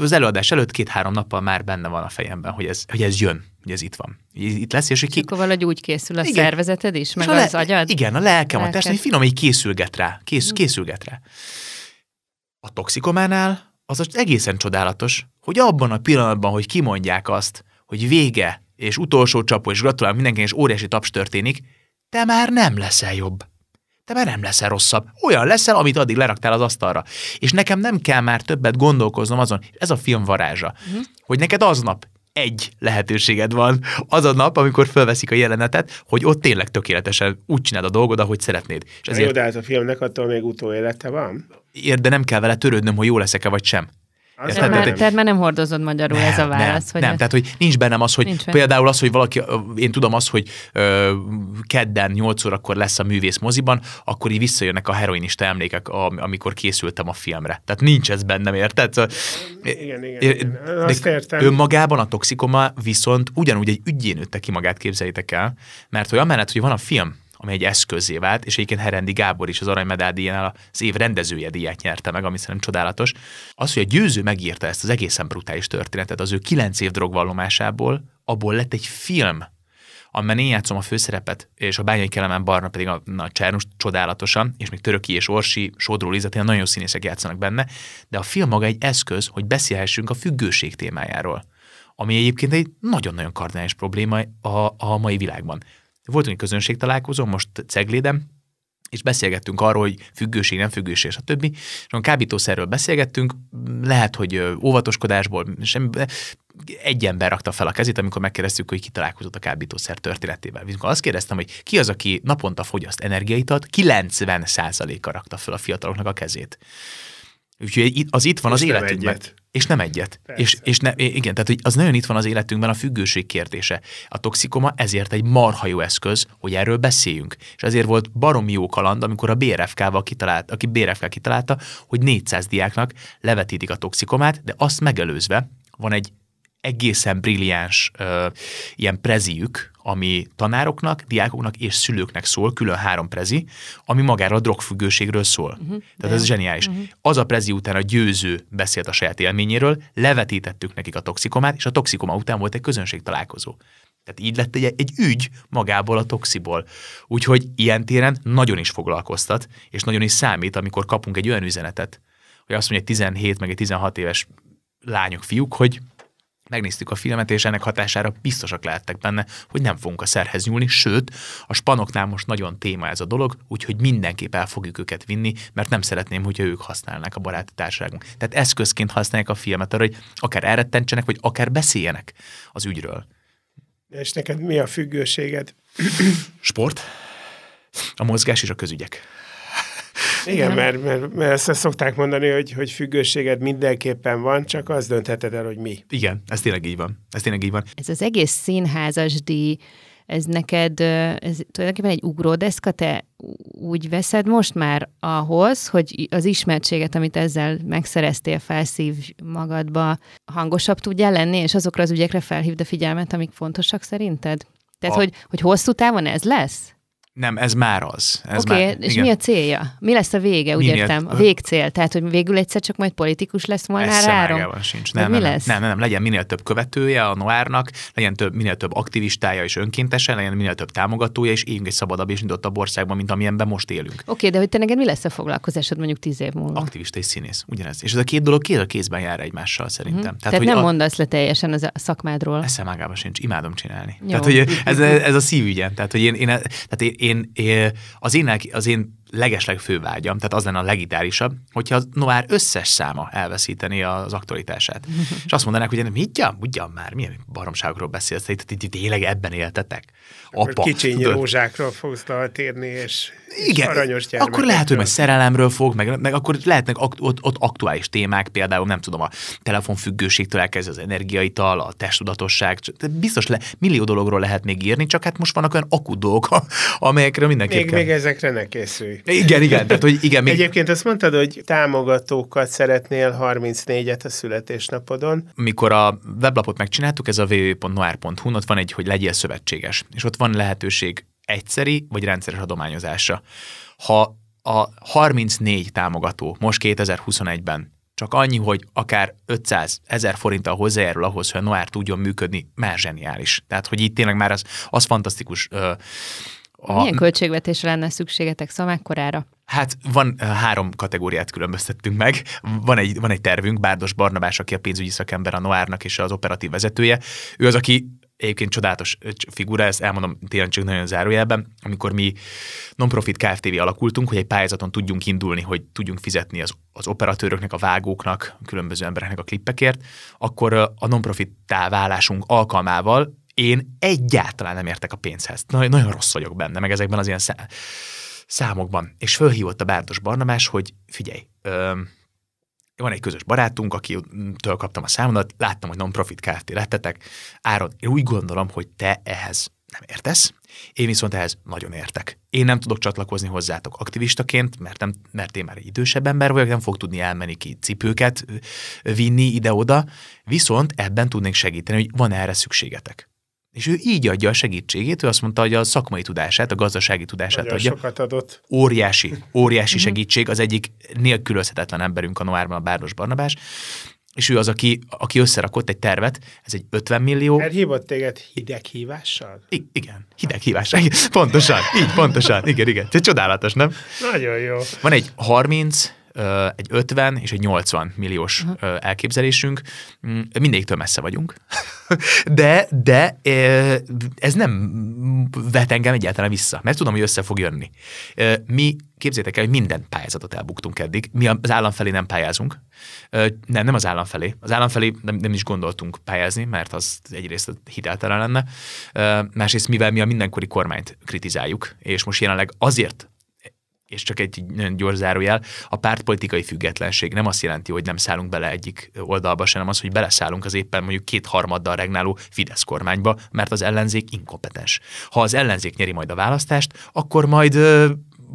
az előadás előtt két-három nappal már benne van a fejemben, hogy ez, hogy ez jön hogy ez itt van. Itt lesz, és ki... Akkor valahogy úgy készül a igen. szervezeted is, meg le... az agyad? Igen, a lelkem, a testem, finom, így készülget rá. Kész, hm. készülget rá. A toxikománál az az egészen csodálatos, hogy abban a pillanatban, hogy kimondják azt, hogy vége, és utolsó csapó, és gratulálok mindenkinek, és óriási taps történik, te már nem leszel jobb. Te már nem leszel rosszabb. Olyan leszel, amit addig leraktál az asztalra. És nekem nem kell már többet gondolkoznom azon, ez a film varázsa, uh-huh. hogy neked aznap egy lehetőséged van az a nap, amikor felveszik a jelenetet, hogy ott tényleg tökéletesen úgy csináld a dolgod, ahogy szeretnéd. És ezért... Jó, de hát a filmnek attól még utóélete van. Ér, de nem kell vele törődnöm, hogy jó leszek-e vagy sem. Az tehát, már, tehát már nem hordozod magyarul nem, ez a válasz. Nem, hogy nem ez... tehát hogy nincs bennem az, hogy nincs például az, hogy valaki, én tudom azt, hogy ö, kedden 8 órakor lesz a művész moziban, akkor így visszajönnek a heroinista emlékek, amikor készültem a filmre. Tehát nincs ez bennem, érted? Szóval, igen, igen, igen. Azt értem. Önmagában a toxikoma viszont ugyanúgy egy ügyén nőtte ki magát, képzeljétek el, mert hogy amellett, hogy van a film, ami egy eszközé vált, és egyébként Herendi Gábor is az Arany díjánál az év rendezője díját nyerte meg, ami szerintem csodálatos. Az, hogy a győző megírta ezt az egészen brutális történetet, az ő kilenc év drogvallomásából, abból lett egy film, amiben én játszom a főszerepet, és a Bányai Kelemen Barna pedig a, a Csernus csodálatosan, és még Töröki és Orsi, Sodró Liza, nagyon jó színészek játszanak benne, de a film maga egy eszköz, hogy beszélhessünk a függőség témájáról, ami egyébként egy nagyon-nagyon kardinális probléma a, a mai világban. Volt egy közönség találkozó, most Cegléden, és beszélgettünk arról, hogy függőség, nem függőség, stb. És a kábítószerről beszélgettünk, lehet, hogy óvatoskodásból, semmi, egy ember rakta fel a kezét, amikor megkérdeztük, hogy ki találkozott a kábítószer történetével. Amikor azt kérdeztem, hogy ki az, aki naponta fogyaszt energiaitat, 90%-a rakta fel a fiataloknak a kezét. Úgyhogy az itt van És az életünkben. egyet. És nem egyet. Persze. És, és ne, igen, tehát hogy az nagyon itt van az életünkben a függőség kérdése. A toxikoma ezért egy marha jó eszköz, hogy erről beszéljünk. És ezért volt baromi jó kaland, amikor a BRFK-val kitalált, aki BRFK kitalálta, hogy 400 diáknak levetítik a toxikomát, de azt megelőzve van egy egészen brilliáns ö, ilyen preziük, ami tanároknak, diákoknak és szülőknek szól, külön három prezi, ami magáról a drogfüggőségről szól. Uh-huh. Tehát ez zseniális. Uh-huh. Az a prezi után a győző beszélt a saját élményéről, levetítettük nekik a toxikomát, és a toxikoma után volt egy közönség találkozó. Tehát így lett egy, egy ügy magából a toxiból. Úgyhogy ilyen téren nagyon is foglalkoztat, és nagyon is számít, amikor kapunk egy olyan üzenetet, hogy azt mondja egy 17 meg egy 16 éves lányok, fiúk, hogy megnéztük a filmet, és ennek hatására biztosak lehettek benne, hogy nem fogunk a szerhez nyúlni, sőt, a spanoknál most nagyon téma ez a dolog, úgyhogy mindenképp el fogjuk őket vinni, mert nem szeretném, hogyha ők használnák a baráti társaságunk. Tehát eszközként használják a filmet arra, hogy akár elrettentsenek, vagy akár beszéljenek az ügyről. És neked mi a függőséged? Sport, a mozgás és a közügyek. Igen, mert, mert, mert ezt szokták mondani, hogy, hogy függőséged mindenképpen van, csak az döntheted el, hogy mi. Igen, ez tényleg így van. Ez tényleg így van. Ez az egész színházas díj, ez neked, ez tulajdonképpen egy ugródeszka, te úgy veszed most már ahhoz, hogy az ismertséget, amit ezzel megszereztél, felszív magadba, hangosabb tudjál lenni, és azokra az ügyekre felhívd a figyelmet, amik fontosak szerinted? Tehát, A- hogy, hogy hosszú távon ez lesz? Nem, ez már az. Oké, már, okay, és igen. mi a célja? Mi lesz a vége, úgy Minél- értem? A végcél, tehát, hogy végül egyszer csak majd politikus lesz Molnár Áron? sincs. Vagy Nem, mi nem, lesz? nem, nem, nem, legyen minél több követője a Noárnak, legyen több, minél több aktivistája és önkéntese, legyen minél több támogatója, és éljünk egy szabadabb és nyitott országban, mint amilyenben most élünk. Oké, de hogy te neked mi lesz a foglalkozásod mondjuk tíz év múlva? Aktivista és színész, ugyanez. És ez a két dolog kéz a kézben jár egymással szerintem. Tehát, Tehát hogy nem a, mondasz le teljesen az a szakmádról. Eszem ágában sincs, imádom csinálni. Jó. Tehát, hogy ez, ez a szívügyem. Tehát, hogy én, én, tehát én, én, én az, én, az én legesleg fő vágyam, tehát az lenne a legitárisabb, hogyha a Noár összes száma elveszíteni az aktualitását. És azt mondanák, hogy mit ugyan, már, milyen baromságokról beszélsz, tehát itt- tényleg ebben éltetek? Apa, Kicsiny rózsákról fogsz és, és Igen, aranyos akkor lehet, hogy majd szerelemről fog, meg, meg akkor lehetnek akt, ott, ott aktuális témák, például nem tudom, a telefonfüggőségtől elkezdve az energiaital, a testtudatosság, csak- tehát biztos le, millió dologról lehet még írni, csak hát most vannak olyan akut dolgok, amelyekre mindenképp Még, kell. még ezekre ne készülj. Igen, igen, tehát hogy igen, még, Egyébként azt mondtad, hogy támogatókat szeretnél 34-et a születésnapodon. mikor a weblapot megcsináltuk, ez a www.noir.hu, ott van egy, hogy legyél szövetséges, és ott van lehetőség egyszeri vagy rendszeres adományozásra. Ha a 34 támogató most 2021-ben csak annyi, hogy akár 500 ezer forinttal hozzájárul ahhoz, hogy a Noir tudjon működni, már zseniális. Tehát, hogy itt tényleg már az, az fantasztikus. Ö, a, Milyen költségvetésre lenne szükségetek szamekkorára? Hát van három kategóriát különböztettünk meg. Van egy, van egy tervünk, Bárdos Barnabás, aki a pénzügyi szakember a Noárnak és az operatív vezetője. Ő az, aki egyébként csodálatos figura, ezt elmondom tényleg csak nagyon zárójelben, amikor mi non-profit Kft. alakultunk, hogy egy pályázaton tudjunk indulni, hogy tudjunk fizetni az, az operatőröknek, a vágóknak, a különböző embereknek a klippekért, akkor a non-profit válásunk alkalmával én egyáltalán nem értek a pénzhez. Nagyon, nagyon rossz vagyok benne, meg ezekben az ilyen szá- számokban. És fölhívott a Bárdos Barnabás, hogy figyelj, ö, van egy közös barátunk, akitől kaptam a számodat, láttam, hogy non-profit Kft. lettetek. Árod, én úgy gondolom, hogy te ehhez nem értesz, én viszont ehhez nagyon értek. Én nem tudok csatlakozni hozzátok aktivistaként, mert, nem, mert én már egy idősebb ember vagyok, nem fog tudni elmenni ki cipőket vinni ide-oda, viszont ebben tudnék segíteni, hogy van erre szükségetek. És ő így adja a segítségét, ő azt mondta, hogy a szakmai tudását, a gazdasági tudását Nagyon adja sokat adott. óriási, Mhm. óriási segítség, az egyik nélkülözhetetlen emberünk a Noárban, a Bárdos Barnabás, és ő az, aki, aki összerakott egy tervet, ez egy 50 millió, Mert hívott téged hideghívással? I- igen, hideghívás, pontosan, így, pontosan, igen, igen, ez csodálatos, nem? Nagyon jó. Van egy 30, ö, egy 50 és egy 80 milliós ö, elképzelésünk. Mm, Mindéktől messze vagyunk. [laughs] De, de ez nem vet engem egyáltalán vissza, mert tudom, hogy össze fog jönni. Mi, képzétek el, hogy minden pályázatot elbuktunk eddig. Mi az állam felé nem pályázunk. Nem, nem az állam felé. Az állam felé nem, nem is gondoltunk pályázni, mert az egyrészt hiteltelen lenne. Másrészt, mivel mi a mindenkori kormányt kritizáljuk, és most jelenleg azért és csak egy nagyon gyors zárójel, a pártpolitikai függetlenség nem azt jelenti, hogy nem szállunk bele egyik oldalba, sem, hanem az, hogy beleszállunk az éppen mondjuk kétharmaddal regnáló Fidesz kormányba, mert az ellenzék inkompetens. Ha az ellenzék nyeri majd a választást, akkor majd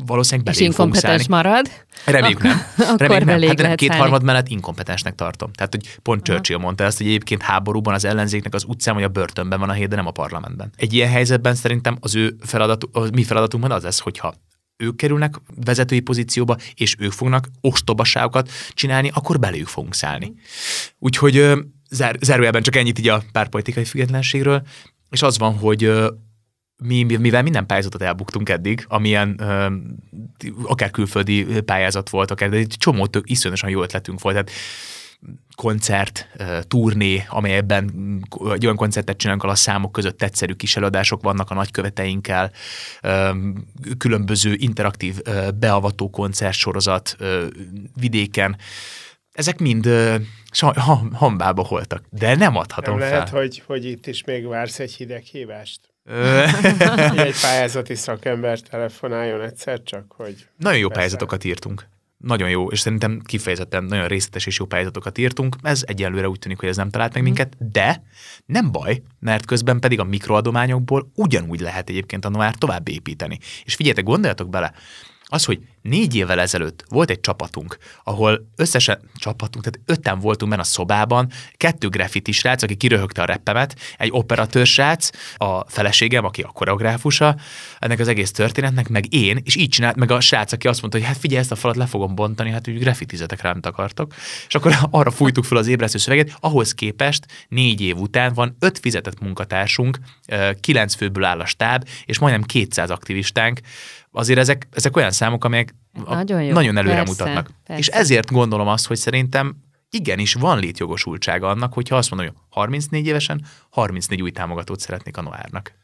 valószínűleg És beléjük fogunk inkompetens marad. Reméljük nem. [laughs] Akkor Reméljük nem. Hát nem, kétharmad mellett inkompetensnek tartom. Tehát, hogy pont Churchill mondta ezt, hogy egyébként háborúban az ellenzéknek az utcán vagy a börtönben van a hely, de nem a parlamentben. Egy ilyen helyzetben szerintem az ő feladat, mi feladatunk az lesz, hogyha ők kerülnek vezetői pozícióba, és ők fognak ostobaságokat csinálni, akkor belőjük fogunk szállni. Úgyhogy zár, zárójelben csak ennyit így a párpolitikai függetlenségről, és az van, hogy mi, mivel minden pályázatot elbuktunk eddig, amilyen ö, akár külföldi pályázat volt, akár, de egy csomó tök iszonyatosan jó ötletünk volt. Tehát koncert, turné, amelyben egy olyan koncertet csinálunk, ahol a számok között tetszerű kis előadások vannak a nagyköveteinkkel, különböző interaktív beavató koncertsorozat vidéken. Ezek mind hambába voltak, de nem adhatom Nem fel. lehet, hogy, hogy itt is még vársz egy hideg hívást? [laughs] Egy pályázati szakember telefonáljon egyszer csak, hogy... Nagyon jó Persze. pályázatokat írtunk. Nagyon jó, és szerintem kifejezetten nagyon részletes és jó pályázatokat írtunk. Ez egyelőre úgy tűnik, hogy ez nem talált meg minket, de nem baj, mert közben pedig a mikroadományokból ugyanúgy lehet egyébként a Noár tovább építeni. És figyeljetek, gondoljatok bele, az, hogy négy évvel ezelőtt volt egy csapatunk, ahol összesen csapatunk, tehát ötten voltunk benne a szobában, kettő graffiti srác, aki kiröhögte a reppemet, egy operatőr srác, a feleségem, aki a koreográfusa ennek az egész történetnek, meg én, és így csinált meg a srác, aki azt mondta, hogy hát figyelj, ezt a falat le fogom bontani, hát úgy graffitizetek rám akartok. És akkor [laughs] arra fújtuk fel az ébresztő szöveget, ahhoz képest négy év után van öt fizetett munkatársunk, kilenc főből áll a stáb, és majdnem 200 aktivistánk, azért ezek, ezek olyan számok, amelyek a- Nagyon jó. nagyon előre Persze, mutatnak. persze. És ezért gondolom azt, hogy szerintem igenis van létjogosultsága annak, hogyha azt mondom, hogy 34 évesen 34 új támogatót szeretnék a Noárnak.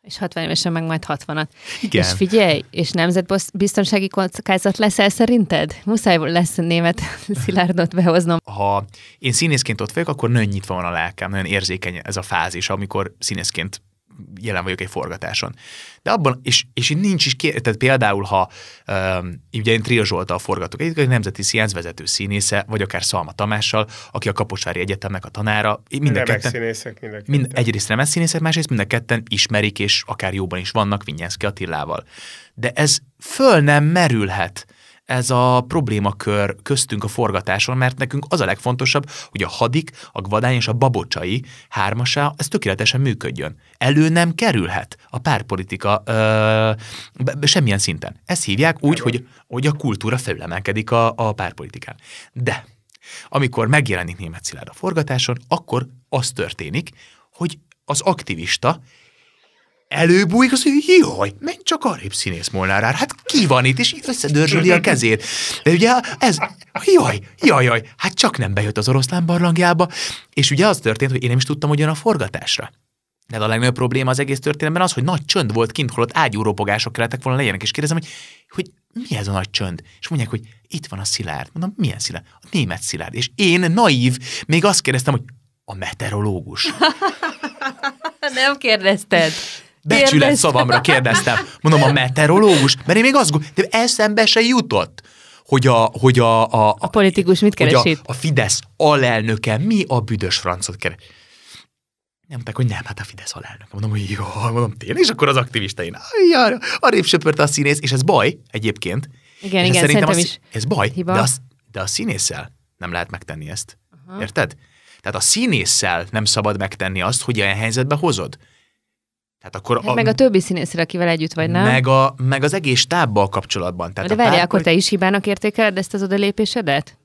És 60 évesen meg majd 60-at. Igen. És figyelj, és nemzetbiztonsági kockázat leszel szerinted? Muszáj lesz német [laughs] Szilárdot behoznom. Ha én színészként ott vagyok, akkor nagyon nyitva van a lelkem, nagyon érzékeny ez a fázis, amikor színészként jelen vagyok egy forgatáson. De abban, és, és itt nincs is, ké- tehát például, ha um, ugye én Trill Zsoltal forgatok, egy egy nemzeti színház vezető színésze, vagy akár Szalma Tamással, aki a Kaposvári Egyetemnek a tanára, mind a ketten, színészek mind a mind, ketten. egyrészt remes színészek, másrészt mind a ketten ismerik, és akár jóban is vannak Vinyánszki Attilával. De ez föl nem merülhet ez a problémakör köztünk a forgatáson, mert nekünk az a legfontosabb, hogy a hadik, a gvadány és a babocsai hármasa, ez tökéletesen működjön. Elő nem kerülhet a párpolitika ö, be- be- semmilyen szinten. Ezt hívják úgy, hogy, hogy a kultúra felülemelkedik a, a párpolitikán. De amikor megjelenik német Szilárd a forgatáson, akkor az történik, hogy az aktivista előbújik, az, hogy jaj, menj csak arrébb színész Molnár, hát ki van itt, és itt összedörzsöli a kezét. De ugye ez, jaj, jaj, jaj, hát csak nem bejött az oroszlán barlangjába, és ugye az történt, hogy én nem is tudtam, hogy jön a forgatásra. De a legnagyobb probléma az egész történetben az, hogy nagy csönd volt kint, holott ágyúropogások kellettek volna legyenek, és kérdezem, hogy, hogy mi ez a nagy csönd? És mondják, hogy itt van a Szilárd. Mondom, milyen Szilárd? A német Szilárd. És én, naív, még azt kérdeztem, hogy a meteorológus. [laughs] Nem kérdezted. Becsület szavamra kérdeztem. Mondom, a meteorológus? Mert én még azt gondolom, de eszembe se jutott, hogy a, hogy a, a, A politikus mit keres a, a Fidesz alelnöke mi a büdös francot keres. Nem mondták, hogy nem, hát a Fidesz alelnök. Mondom, hogy jó, mondom, tényleg, és akkor az aktivista én, ajjaj, arrébb söpörte a színész, és ez baj egyébként. Igen, És igen, szerintem szerintem a, is. Ez baj, hiba. de, az, de a színésszel nem lehet megtenni ezt. Aha. Érted? Tehát a színésszel nem szabad megtenni azt, hogy ilyen helyzetbe hozod. Tehát akkor Hát meg a többi színészre, akivel együtt vagy, nem? meg, a, meg az egész stábbal kapcsolatban. Tehát De a várjál, akkor te is hibának értékeled ezt az odalépésedet?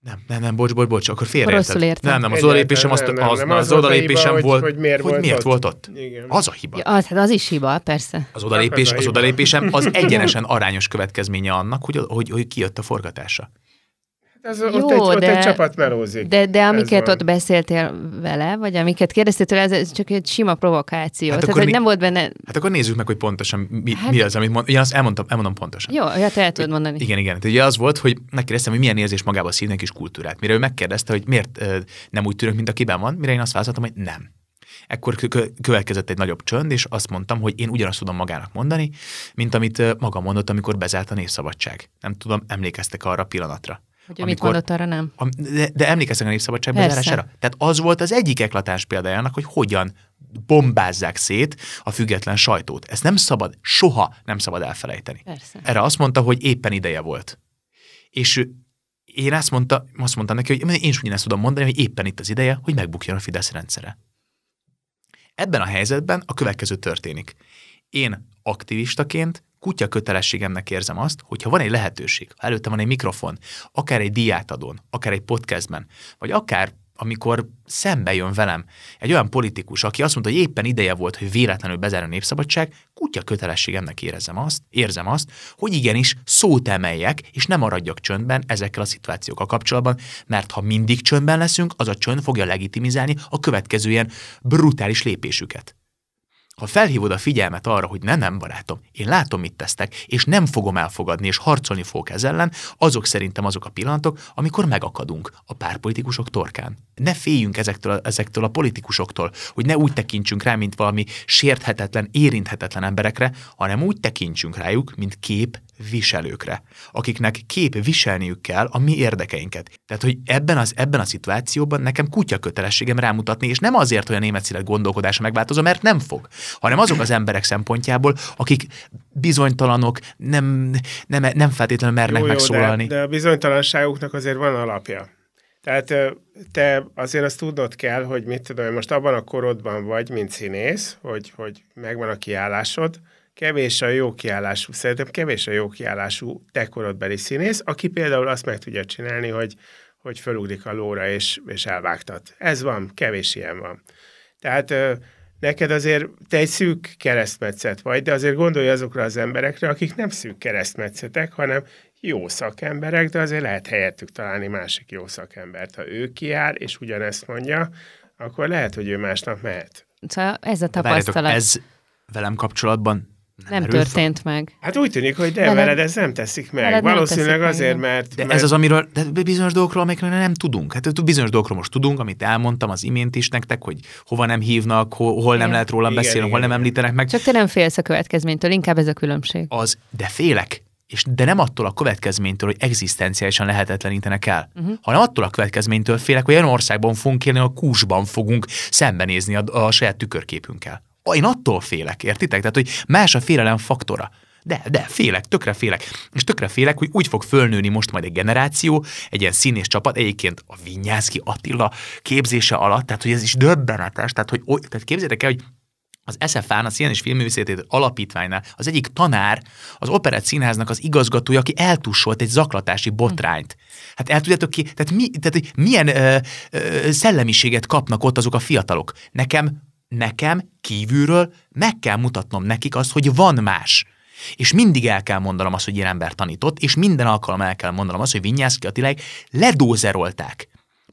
Nem, nem, nem, bocs, bocs, bocs, akkor félreérted. Nem, nem, az odalépésem nem, az, nem, az, az az volt a odalépésem hiba, hogy- volt, hogy miért volt miért ott. volt ott. Igen. Az a hiba. Ja, az, hát az is hiba, persze. Az odalépés, az a az odalépésem az [laughs] egyenesen arányos következménye annak, hogy, hogy, hogy kijött a forgatása. Ez, Jó, ott, egy, ott de- egy csapat melózik. De, de amiket ott beszéltél vele, vagy amiket kérdeztél tőle, ez- csak egy sima provokáció. Hát Hát Tehát, akkor hogy mi- nem volt benne... Hát akkor nézzük meg, hogy pontosan mi, Hát- mi az, amit mond. Ugye azt elmondtam, elmondom pontosan. Jó, ja, te el tudod mondani. Igen, igen. Tehát ugye az volt, hogy megkérdeztem, hogy milyen érzés magába szívnek is kultúrát. Mire ő megkérdezte, hogy miért ö, nem úgy tűnök, mint akiben van, mire én azt válaszoltam, hogy nem. Ekkor következett egy nagyobb csönd, és azt mondtam, hogy én ugyanazt tudom magának mondani, mint amit maga mondott, amikor bezárt a Népszabadság. Nem tudom, emlékeztek arra a pillanatra. Hogy amikor, mit mondott arra, nem? De, de emlékeztek a Népszabadság bezárására? Tehát az volt az egyik eklatás példájának, hogy hogyan bombázzák szét a független sajtót. Ezt nem szabad, soha nem szabad elfelejteni. Persze. Erre azt mondta, hogy éppen ideje volt. És én azt, mondta, azt mondtam neki, hogy én is ugyanezt tudom mondani, hogy éppen itt az ideje, hogy megbukjon a Fidesz rendszere. Ebben a helyzetben a következő történik. Én aktivistaként kutya kötelességemnek érzem azt, hogy ha van egy lehetőség, ha előtte van egy mikrofon, akár egy diátadón, akár egy podcastben, vagy akár amikor szembe jön velem egy olyan politikus, aki azt mondta, hogy éppen ideje volt, hogy véletlenül bezár a népszabadság, kutya kötelességemnek érzem azt, érzem azt, hogy igenis szót emeljek, és nem maradjak csöndben ezekkel a szituációkkal kapcsolatban, mert ha mindig csöndben leszünk, az a csönd fogja legitimizálni a következő ilyen brutális lépésüket. Ha felhívod a figyelmet arra, hogy nem, nem barátom, én látom, mit tesztek, és nem fogom elfogadni, és harcolni fogok ez ellen, azok szerintem azok a pillanatok, amikor megakadunk a párpolitikusok torkán. Ne féljünk ezektől a, ezektől a politikusoktól, hogy ne úgy tekintsünk rá, mint valami sérthetetlen, érinthetetlen emberekre, hanem úgy tekintsünk rájuk, mint kép viselőkre, akiknek kép viselniük kell a mi érdekeinket. Tehát, hogy ebben, az, ebben a szituációban nekem kutya kötelességem rámutatni, és nem azért, hogy a német szílet gondolkodása megváltozom, mert nem fog, hanem azok az emberek szempontjából, akik bizonytalanok, nem, nem, nem feltétlenül mernek jó, jó, megszólalni. De, de a bizonytalanságuknak azért van alapja. Tehát te azért azt tudnod kell, hogy mit tudom, most abban a korodban vagy, mint színész, hogy, hogy megvan a kiállásod, kevés a jó kiállású, szerintem kevés a jó kiállású tekorodbeli színész, aki például azt meg tudja csinálni, hogy, hogy fölugrik a lóra és, és elvágtat. Ez van, kevés ilyen van. Tehát neked azért te egy szűk keresztmetszet vagy, de azért gondolj azokra az emberekre, akik nem szűk keresztmetszetek, hanem jó szakemberek, de azért lehet helyettük találni másik jó szakembert. Ha ő kiáll, és ugyanezt mondja, akkor lehet, hogy ő másnap mehet. Szóval ez a tapasztalat. ez velem kapcsolatban nem, nem történt fel. meg. Hát úgy tűnik, hogy de veled, veled ez nem teszik meg. Veled Valószínűleg teszik azért, meg. mert... De mert... ez az, amiről, de bizonyos dolgokról, amikről nem tudunk. Hát bizonyos dolgokról most tudunk, amit elmondtam az imént is nektek, hogy hova nem hívnak, hol, hol nem lehet rólam igen, beszélni, igen, hol nem igen. említenek meg. Csak te nem félsz a következménytől, inkább ez a különbség. Az, de félek. És de nem attól a következménytől, hogy egzisztenciálisan lehetetlenítenek el, uh-huh. hanem attól a következménytől félek, hogy olyan országban fogunk élni, a kúsban fogunk szembenézni a, a saját tükörképünkkel én attól félek, értitek? Tehát, hogy más a félelem faktora. De, de, félek, tökre félek. És tökre félek, hogy úgy fog fölnőni most majd egy generáció, egy ilyen színész csapat, egyébként a Vinyászki Attila képzése alatt, tehát hogy ez is döbbenetes, tehát, hogy, tehát képzétek el, hogy az SFA-n, a Szín és Filmművészetét alapítványnál az egyik tanár, az Operett Színháznak az igazgatója, aki eltussolt egy zaklatási botrányt. Hát el tudjátok ki, tehát, mi, tehát milyen ö, ö, szellemiséget kapnak ott azok a fiatalok. Nekem nekem kívülről meg kell mutatnom nekik azt, hogy van más. És mindig el kell mondanom azt, hogy ilyen ember tanított, és minden alkalom el kell mondanom azt, hogy Vinyászki Attiláig ledózerolták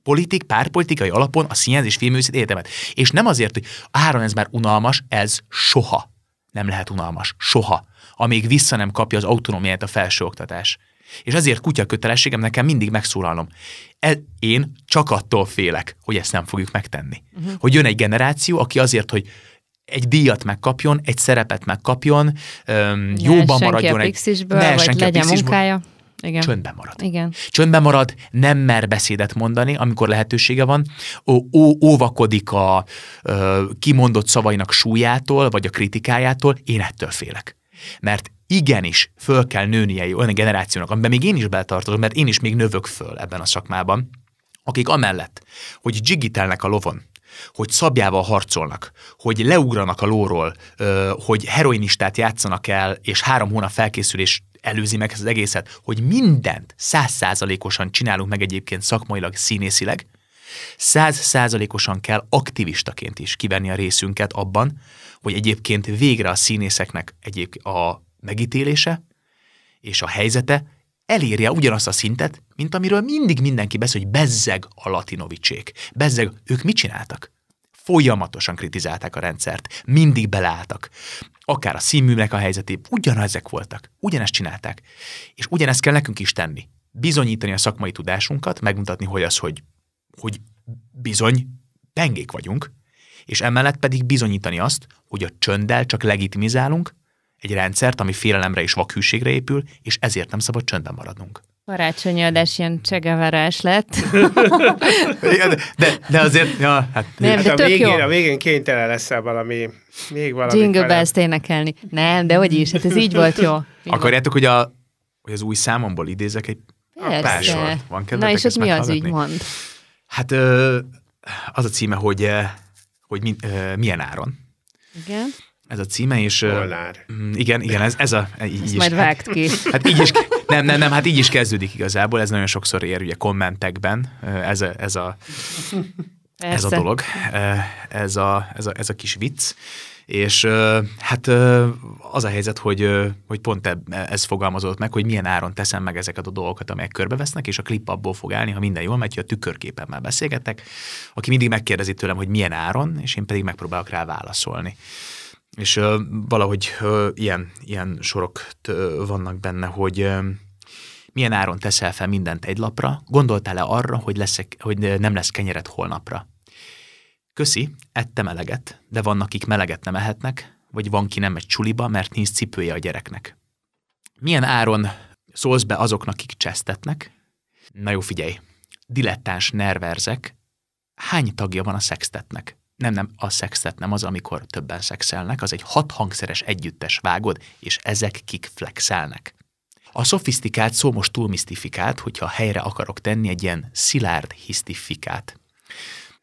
politik, párpolitikai alapon a Színház és Filművészet Egyetemet. És nem azért, hogy áron ez már unalmas, ez soha nem lehet unalmas. Soha. Amíg vissza nem kapja az autonómiát a felsőoktatás. És azért kutya kötelességem nekem mindig megszólalnom. E, én csak attól félek, hogy ezt nem fogjuk megtenni. Uh-huh. Hogy jön egy generáció, aki azért, hogy egy díjat megkapjon, egy szerepet megkapjon, öm, jóban maradjon. egy, ne vagy legyen munkája. Igen. Csöndben marad. Igen. Csöndben marad, nem mer beszédet mondani, amikor lehetősége van, ó, óvakodik a ö, kimondott szavainak súlyától, vagy a kritikájától, én ettől félek. Mert igenis föl kell nőnie egy olyan generációnak, amiben még én is beletartozom, mert én is még növök föl ebben a szakmában, akik amellett, hogy dzsigitelnek a lovon, hogy szabjával harcolnak, hogy leugranak a lóról, hogy heroinistát játszanak el, és három hónap felkészülés előzi meg az egészet, hogy mindent százszázalékosan csinálunk meg egyébként szakmailag, színészileg, százszázalékosan kell aktivistaként is kivenni a részünket abban, hogy egyébként végre a színészeknek egyébként a megítélése és a helyzete elérje ugyanazt a szintet, mint amiről mindig mindenki beszél, hogy bezzeg a latinovicsék. Bezzeg, ők mit csináltak? Folyamatosan kritizálták a rendszert, mindig beleálltak. Akár a színműnek a helyzetében, ugyanezek voltak, ugyanezt csinálták. És ugyanezt kell nekünk is tenni. Bizonyítani a szakmai tudásunkat, megmutatni, hogy az, hogy, hogy bizony, pengék vagyunk, és emellett pedig bizonyítani azt, hogy a csönddel csak legitimizálunk egy rendszert, ami félelemre és vakhűségre épül, és ezért nem szabad csöndben maradnunk. Karácsonyi adás ilyen csegeverás lett. [laughs] de, de, de azért, ja, hát... Nem, Hát de a, végén, jó. a végén kénytelen leszel valami, még valami. Jingle bells énekelni. Nem, de hogy is, hát ez így volt jó. Így Akarjátok, hogy, a, hogy az új számomból idézek egy pár sort? Van Na és ezt mi az ügy mond? Hát ö, az a címe, hogy, hogy mi, ö, milyen áron. Igen. Ez a címe, és... ö, Molnár. mm, Igen, igen, ez, ez a... Így Ezt is, majd vágd ki. Hát így is, [laughs] nem, nem, nem, hát így is kezdődik igazából, ez nagyon sokszor ér ugye kommentekben, ez a, ez a, ez a dolog, ez a, ez a, ez a kis vicc. És hát az a helyzet, hogy, hogy pont eb- ez fogalmazott meg, hogy milyen áron teszem meg ezeket a dolgokat, amelyek körbevesznek, és a klip abból fog állni, ha minden jól megy, hogy a tükörképemmel beszélgetek, aki mindig megkérdezi tőlem, hogy milyen áron, és én pedig megpróbálok rá válaszolni. És ö, valahogy ö, ilyen, ilyen sorok ö, vannak benne, hogy ö, milyen áron teszel fel mindent egy lapra, gondoltál-e arra, hogy, lesz hogy nem lesz kenyered holnapra? Köszi, ettem eleget, de vannak, akik meleget nem ehetnek, vagy van, ki nem megy csuliba, mert nincs cipője a gyereknek. Milyen áron szólsz be azoknak, akik csesztetnek? Na jó, figyelj, dilettáns nerverzek, hány tagja van a szextetnek? Nem, nem, a szextet nem az, amikor többen szexelnek, az egy hat hangszeres együttes vágod, és ezek kik flexelnek. A szofisztikált szó most túl misztifikált, hogyha helyre akarok tenni egy ilyen szilárd hisztifikát.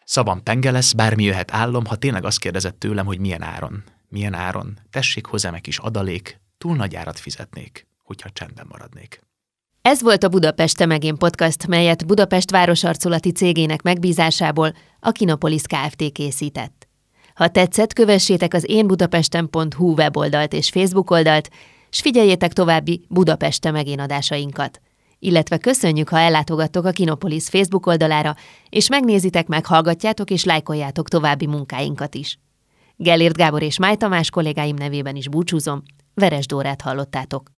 Szavam penge lesz, bármi jöhet állom, ha tényleg azt kérdezett tőlem, hogy milyen áron. Milyen áron? Tessék hozzám egy kis adalék, túl nagy árat fizetnék, hogyha csendben maradnék. Ez volt a Budapest Temegén podcast, melyet Budapest városarculati cégének megbízásából a Kinopolis Kft. készített. Ha tetszett, kövessétek az énbudapesten.hu weboldalt és Facebook oldalt, s figyeljétek további Budapest Temegén adásainkat. Illetve köszönjük, ha ellátogattok a Kinopolis Facebook oldalára, és megnézitek, meghallgatjátok és lájkoljátok további munkáinkat is. Gellért Gábor és Máj Tamás kollégáim nevében is búcsúzom, Veres Dórát hallottátok.